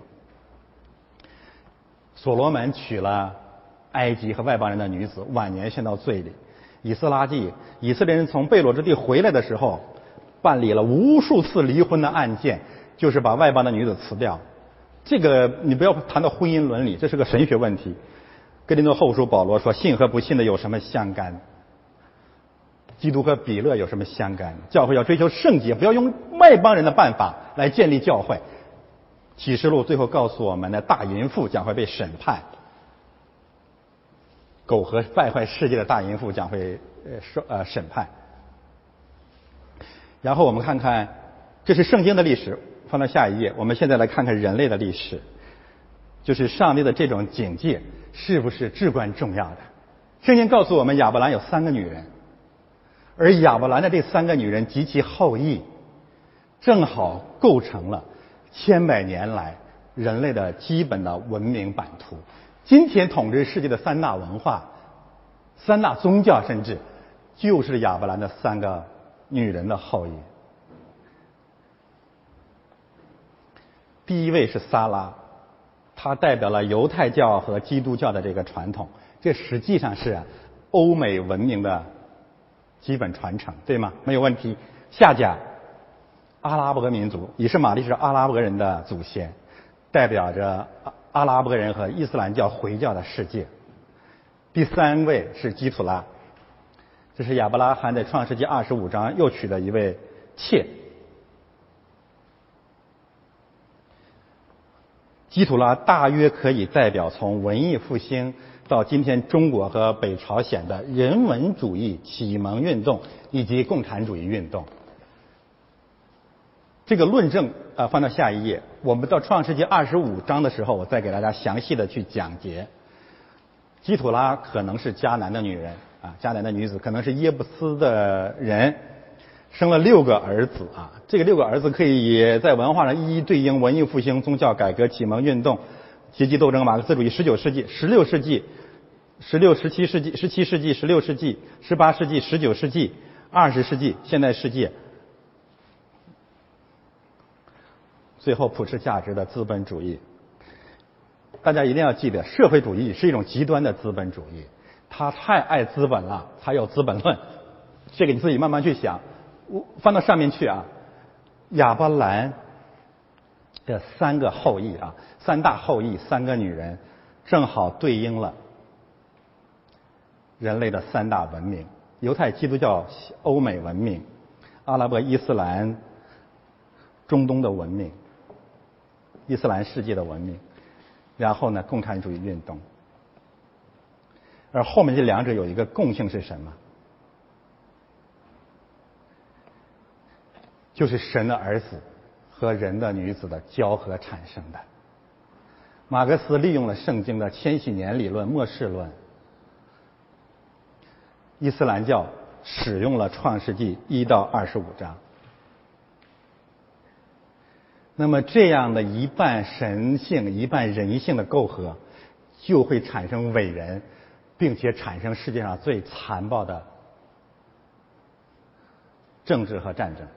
所罗门娶了埃及和外邦人的女子，晚年陷到罪里。以斯拉记，以色列人从贝罗之地回来的时候，办理了无数次离婚的案件，就是把外邦的女子辞掉。这个你不要谈到婚姻伦理，这是个神学问题。哥林多后书保罗说：“信和不信的有什么相干？基督和比勒有什么相干？教会要追求圣洁，不要用外邦人的办法来建立教会。”启示录最后告诉我们的大淫妇将会被审判，苟合败坏世界的大淫妇将会呃受呃审判。然后我们看看，这是圣经的历史，放到下一页。我们现在来看看人类的历史，就是上帝的这种警戒是不是至关重要的？圣经告诉我们，亚伯兰有三个女人，而亚伯兰的这三个女人及其后裔，正好构成了。千百年来，人类的基本的文明版图，今天统治世界的三大文化、三大宗教，甚至就是亚伯兰的三个女人的后裔。第一位是撒拉，他代表了犹太教和基督教的这个传统，这实际上是欧美文明的基本传承，对吗？没有问题。下家。阿拉伯民族，也是玛丽是阿拉伯人的祖先，代表着阿阿拉伯人和伊斯兰教回教的世界。第三位是基土拉，这是亚伯拉罕在创世纪二十五章又娶的一位妾。基土拉大约可以代表从文艺复兴到今天中国和北朝鲜的人文主义启蒙运动以及共产主义运动。这个论证啊，放到下一页。我们到创世纪二十五章的时候，我再给大家详细的去讲解。基土拉可能是迦南的女人啊，迦南的女子可能是耶布斯的人，生了六个儿子啊。这个六个儿子可以在文化上一一对应文艺复兴、宗教改革、启蒙运动、阶级斗争、马克思主义。十九世纪、十六世纪、十六、十七世纪、十七世纪、十六世纪、十八世纪、十九世纪、二十世纪、现代世界。最后，普世价值的资本主义，大家一定要记得，社会主义是一种极端的资本主义，他太爱资本了，他有资本论，这个你自己慢慢去想。我翻到上面去啊，亚伯兰的三个后裔啊，三大后裔，三个女人，正好对应了人类的三大文明：犹太、基督教、欧美文明、阿拉伯、伊斯兰、中东的文明。伊斯兰世界的文明，然后呢，共产主义运动。而后面这两者有一个共性是什么？就是神的儿子和人的女子的交合产生的。马克思利用了圣经的千禧年理论、末世论。伊斯兰教使用了创世纪一到二十五章。那么这样的一半神性、一半人性的构合，就会产生伟人。并且产生世界上最残暴的政治和战争。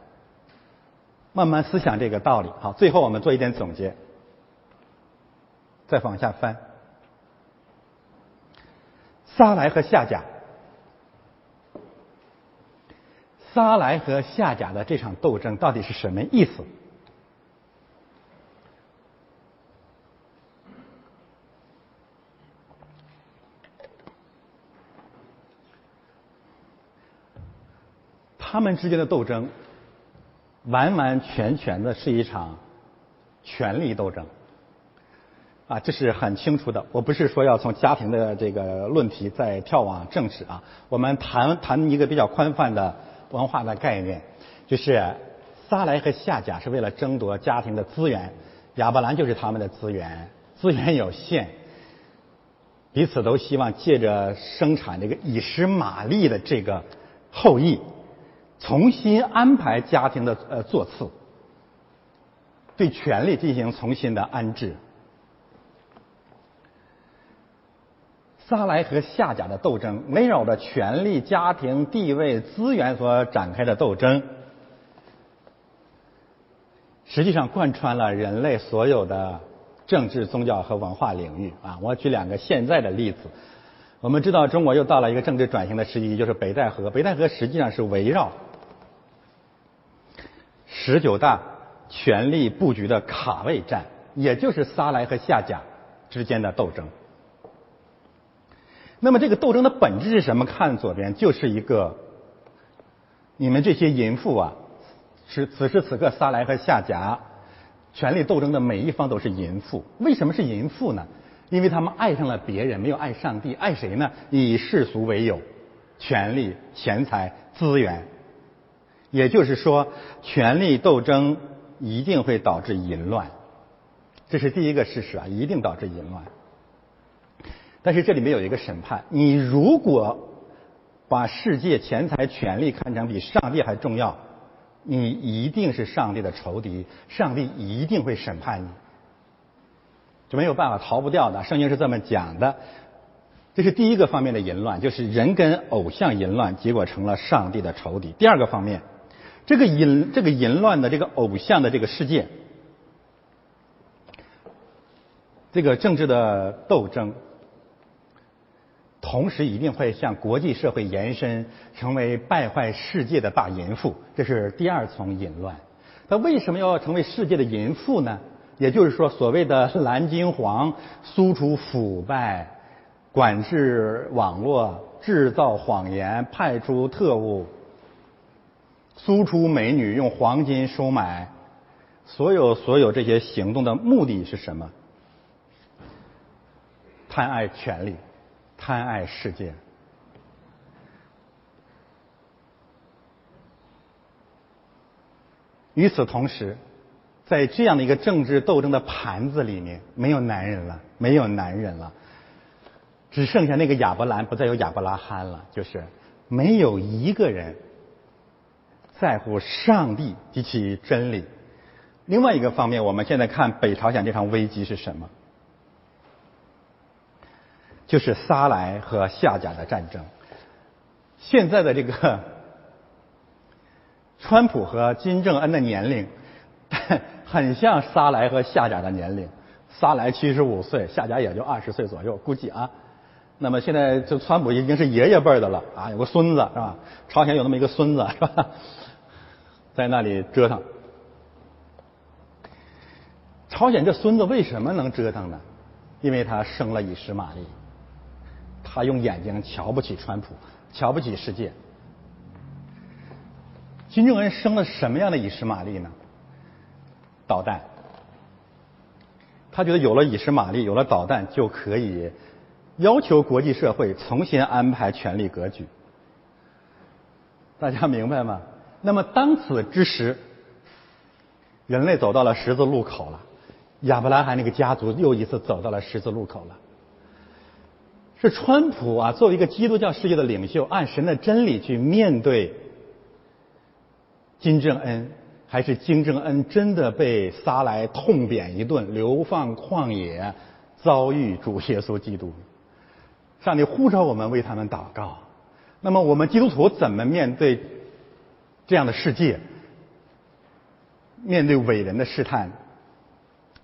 慢慢思想这个道理。好，最后我们做一点总结。再往下翻，撒来和夏甲，撒来和夏甲的这场斗争到底是什么意思？他们之间的斗争，完完全全的是一场权力斗争，啊，这是很清楚的。我不是说要从家庭的这个论题再跳往政治啊，我们谈谈一个比较宽泛的文化的概念，就是撒来和夏甲是为了争夺家庭的资源，亚伯兰就是他们的资源，资源有限，彼此都希望借着生产这个以实玛利的这个后裔。重新安排家庭的呃座次，对权力进行重新的安置。撒莱和夏甲的斗争，围绕着权力、家庭地位、资源所展开的斗争，实际上贯穿了人类所有的政治、宗教和文化领域啊！我举两个现在的例子。我们知道，中国又到了一个政治转型的时期，就是北戴河。北戴河实际上是围绕。十九大权力布局的卡位战，也就是萨莱和夏甲之间的斗争。那么这个斗争的本质是什么？看左边，就是一个你们这些淫妇啊，是此时此刻萨莱和夏甲权力斗争的每一方都是淫妇。为什么是淫妇呢？因为他们爱上了别人，没有爱上帝。爱谁呢？以世俗为友，权力、钱财、资源。也就是说，权力斗争一定会导致淫乱，这是第一个事实啊，一定导致淫乱。但是这里面有一个审判，你如果把世界、钱财、权力看成比上帝还重要，你一定是上帝的仇敌，上帝一定会审判你，就没有办法逃不掉的。圣经是这么讲的，这是第一个方面的淫乱，就是人跟偶像淫乱，结果成了上帝的仇敌。第二个方面。这个淫这个淫乱的这个偶像的这个世界，这个政治的斗争，同时一定会向国际社会延伸，成为败坏世界的大淫妇。这是第二层淫乱。它为什么要成为世界的淫妇呢？也就是说，所谓的蓝金黄，输出腐败，管制网络，制造谎言，派出特务。输出美女，用黄金收买，所有所有这些行动的目的是什么？贪爱权力，贪爱世界。与此同时，在这样的一个政治斗争的盘子里面，没有男人了，没有男人了，只剩下那个亚伯兰，不再有亚伯拉罕了，就是没有一个人。在乎上帝及其真理。另外一个方面，我们现在看北朝鲜这场危机是什么？就是撒来和夏甲的战争。现在的这个 *laughs* 川普和金正恩的年龄，*laughs* 很像撒来和夏甲的年龄。撒来七十五岁，夏甲也就二十岁左右，估计啊。那么现在这川普已经是爷爷辈的了啊，有个孙子是吧？朝鲜有那么一个孙子是吧？在那里折腾，朝鲜这孙子为什么能折腾呢？因为他生了以实玛利，他用眼睛瞧不起川普，瞧不起世界。金正恩生了什么样的以实玛利呢？导弹，他觉得有了以实玛利，有了导弹，就可以要求国际社会重新安排权力格局。大家明白吗？那么当此之时，人类走到了十字路口了，亚伯拉罕那个家族又一次走到了十字路口了。是川普啊，作为一个基督教世界的领袖，按神的真理去面对金正恩，还是金正恩真的被撒来痛扁一顿，流放旷野，遭遇主耶稣基督？上帝呼召我们为他们祷告。那么我们基督徒怎么面对这样的世界？面对伟人的试探，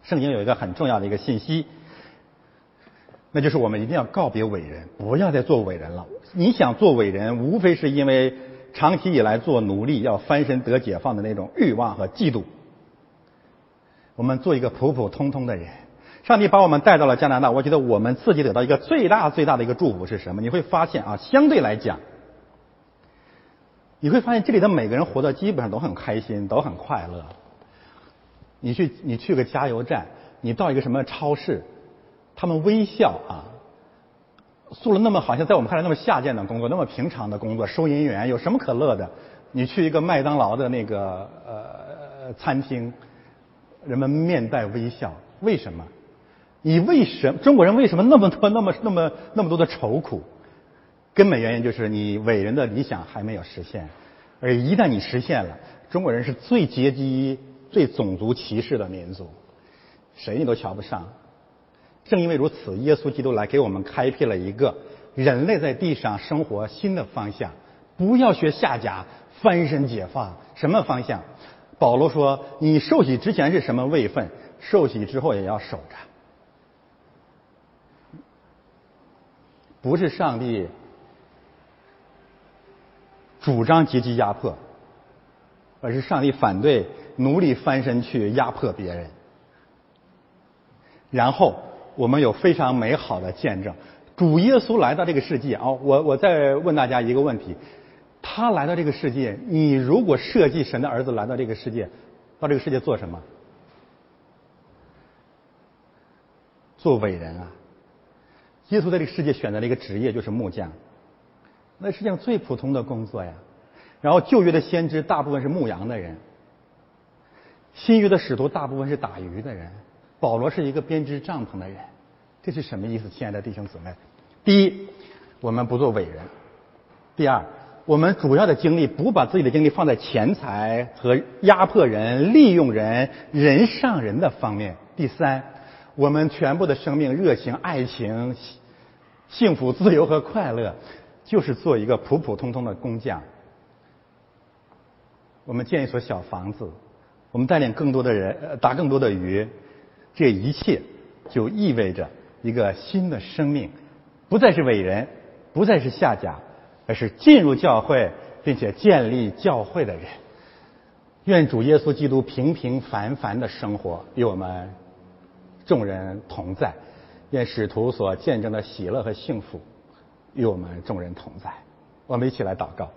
圣经有一个很重要的一个信息。那就是我们一定要告别伟人，不要再做伟人了。你想做伟人，无非是因为长期以来做奴隶要翻身得解放的那种欲望和嫉妒。我们做一个普普通通的人。上帝把我们带到了加拿大，我觉得我们自己得到一个最大最大的一个祝福是什么？你会发现啊，相对来讲，你会发现这里的每个人活的基本上都很开心，都很快乐。你去你去个加油站，你到一个什么超市。他们微笑啊，做了那么好像在我们看来那么下贱的工作，那么平常的工作，收银员有什么可乐的？你去一个麦当劳的那个呃餐厅，人们面带微笑，为什么？你为什么中国人为什么那么多那么那么那么多的愁苦？根本原因就是你伟人的理想还没有实现，而一旦你实现了，中国人是最阶级、最种族歧视的民族，谁你都瞧不上。正因为如此，耶稣基督来给我们开辟了一个人类在地上生活新的方向。不要学下家翻身解放，什么方向？保罗说：“你受洗之前是什么位分，受洗之后也要守着。”不是上帝主张阶级压迫，而是上帝反对奴隶翻身去压迫别人，然后。我们有非常美好的见证，主耶稣来到这个世界啊！我我再问大家一个问题：他来到这个世界，你如果设计神的儿子来到这个世界，到这个世界做什么？做伟人啊！耶稣在这个世界选择了一个职业，就是木匠，那世界上最普通的工作呀。然后旧约的先知大部分是牧羊的人，新约的使徒大部分是打鱼的人。保罗是一个编织帐篷的人，这是什么意思，亲爱的弟兄姊妹？第一，我们不做伟人；第二，我们主要的精力不把自己的精力放在钱财和压迫人、利用人、人上人的方面；第三，我们全部的生命、热情、爱情、幸福、自由和快乐，就是做一个普普通通的工匠。我们建一所小房子，我们带领更多的人，打更多的鱼。这一切就意味着一个新的生命，不再是伟人，不再是下家，而是进入教会并且建立教会的人。愿主耶稣基督平平凡凡的生活与我们众人同在，愿使徒所见证的喜乐和幸福与我们众人同在。我们一起来祷告，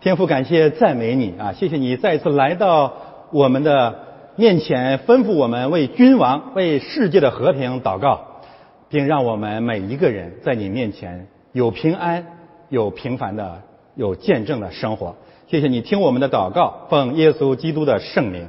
天父，感谢赞美你啊！谢谢你再次来到我们的。面前吩咐我们为君王、为世界的和平祷告，并让我们每一个人在你面前有平安、有平凡的、有见证的生活。谢谢你听我们的祷告，奉耶稣基督的圣名。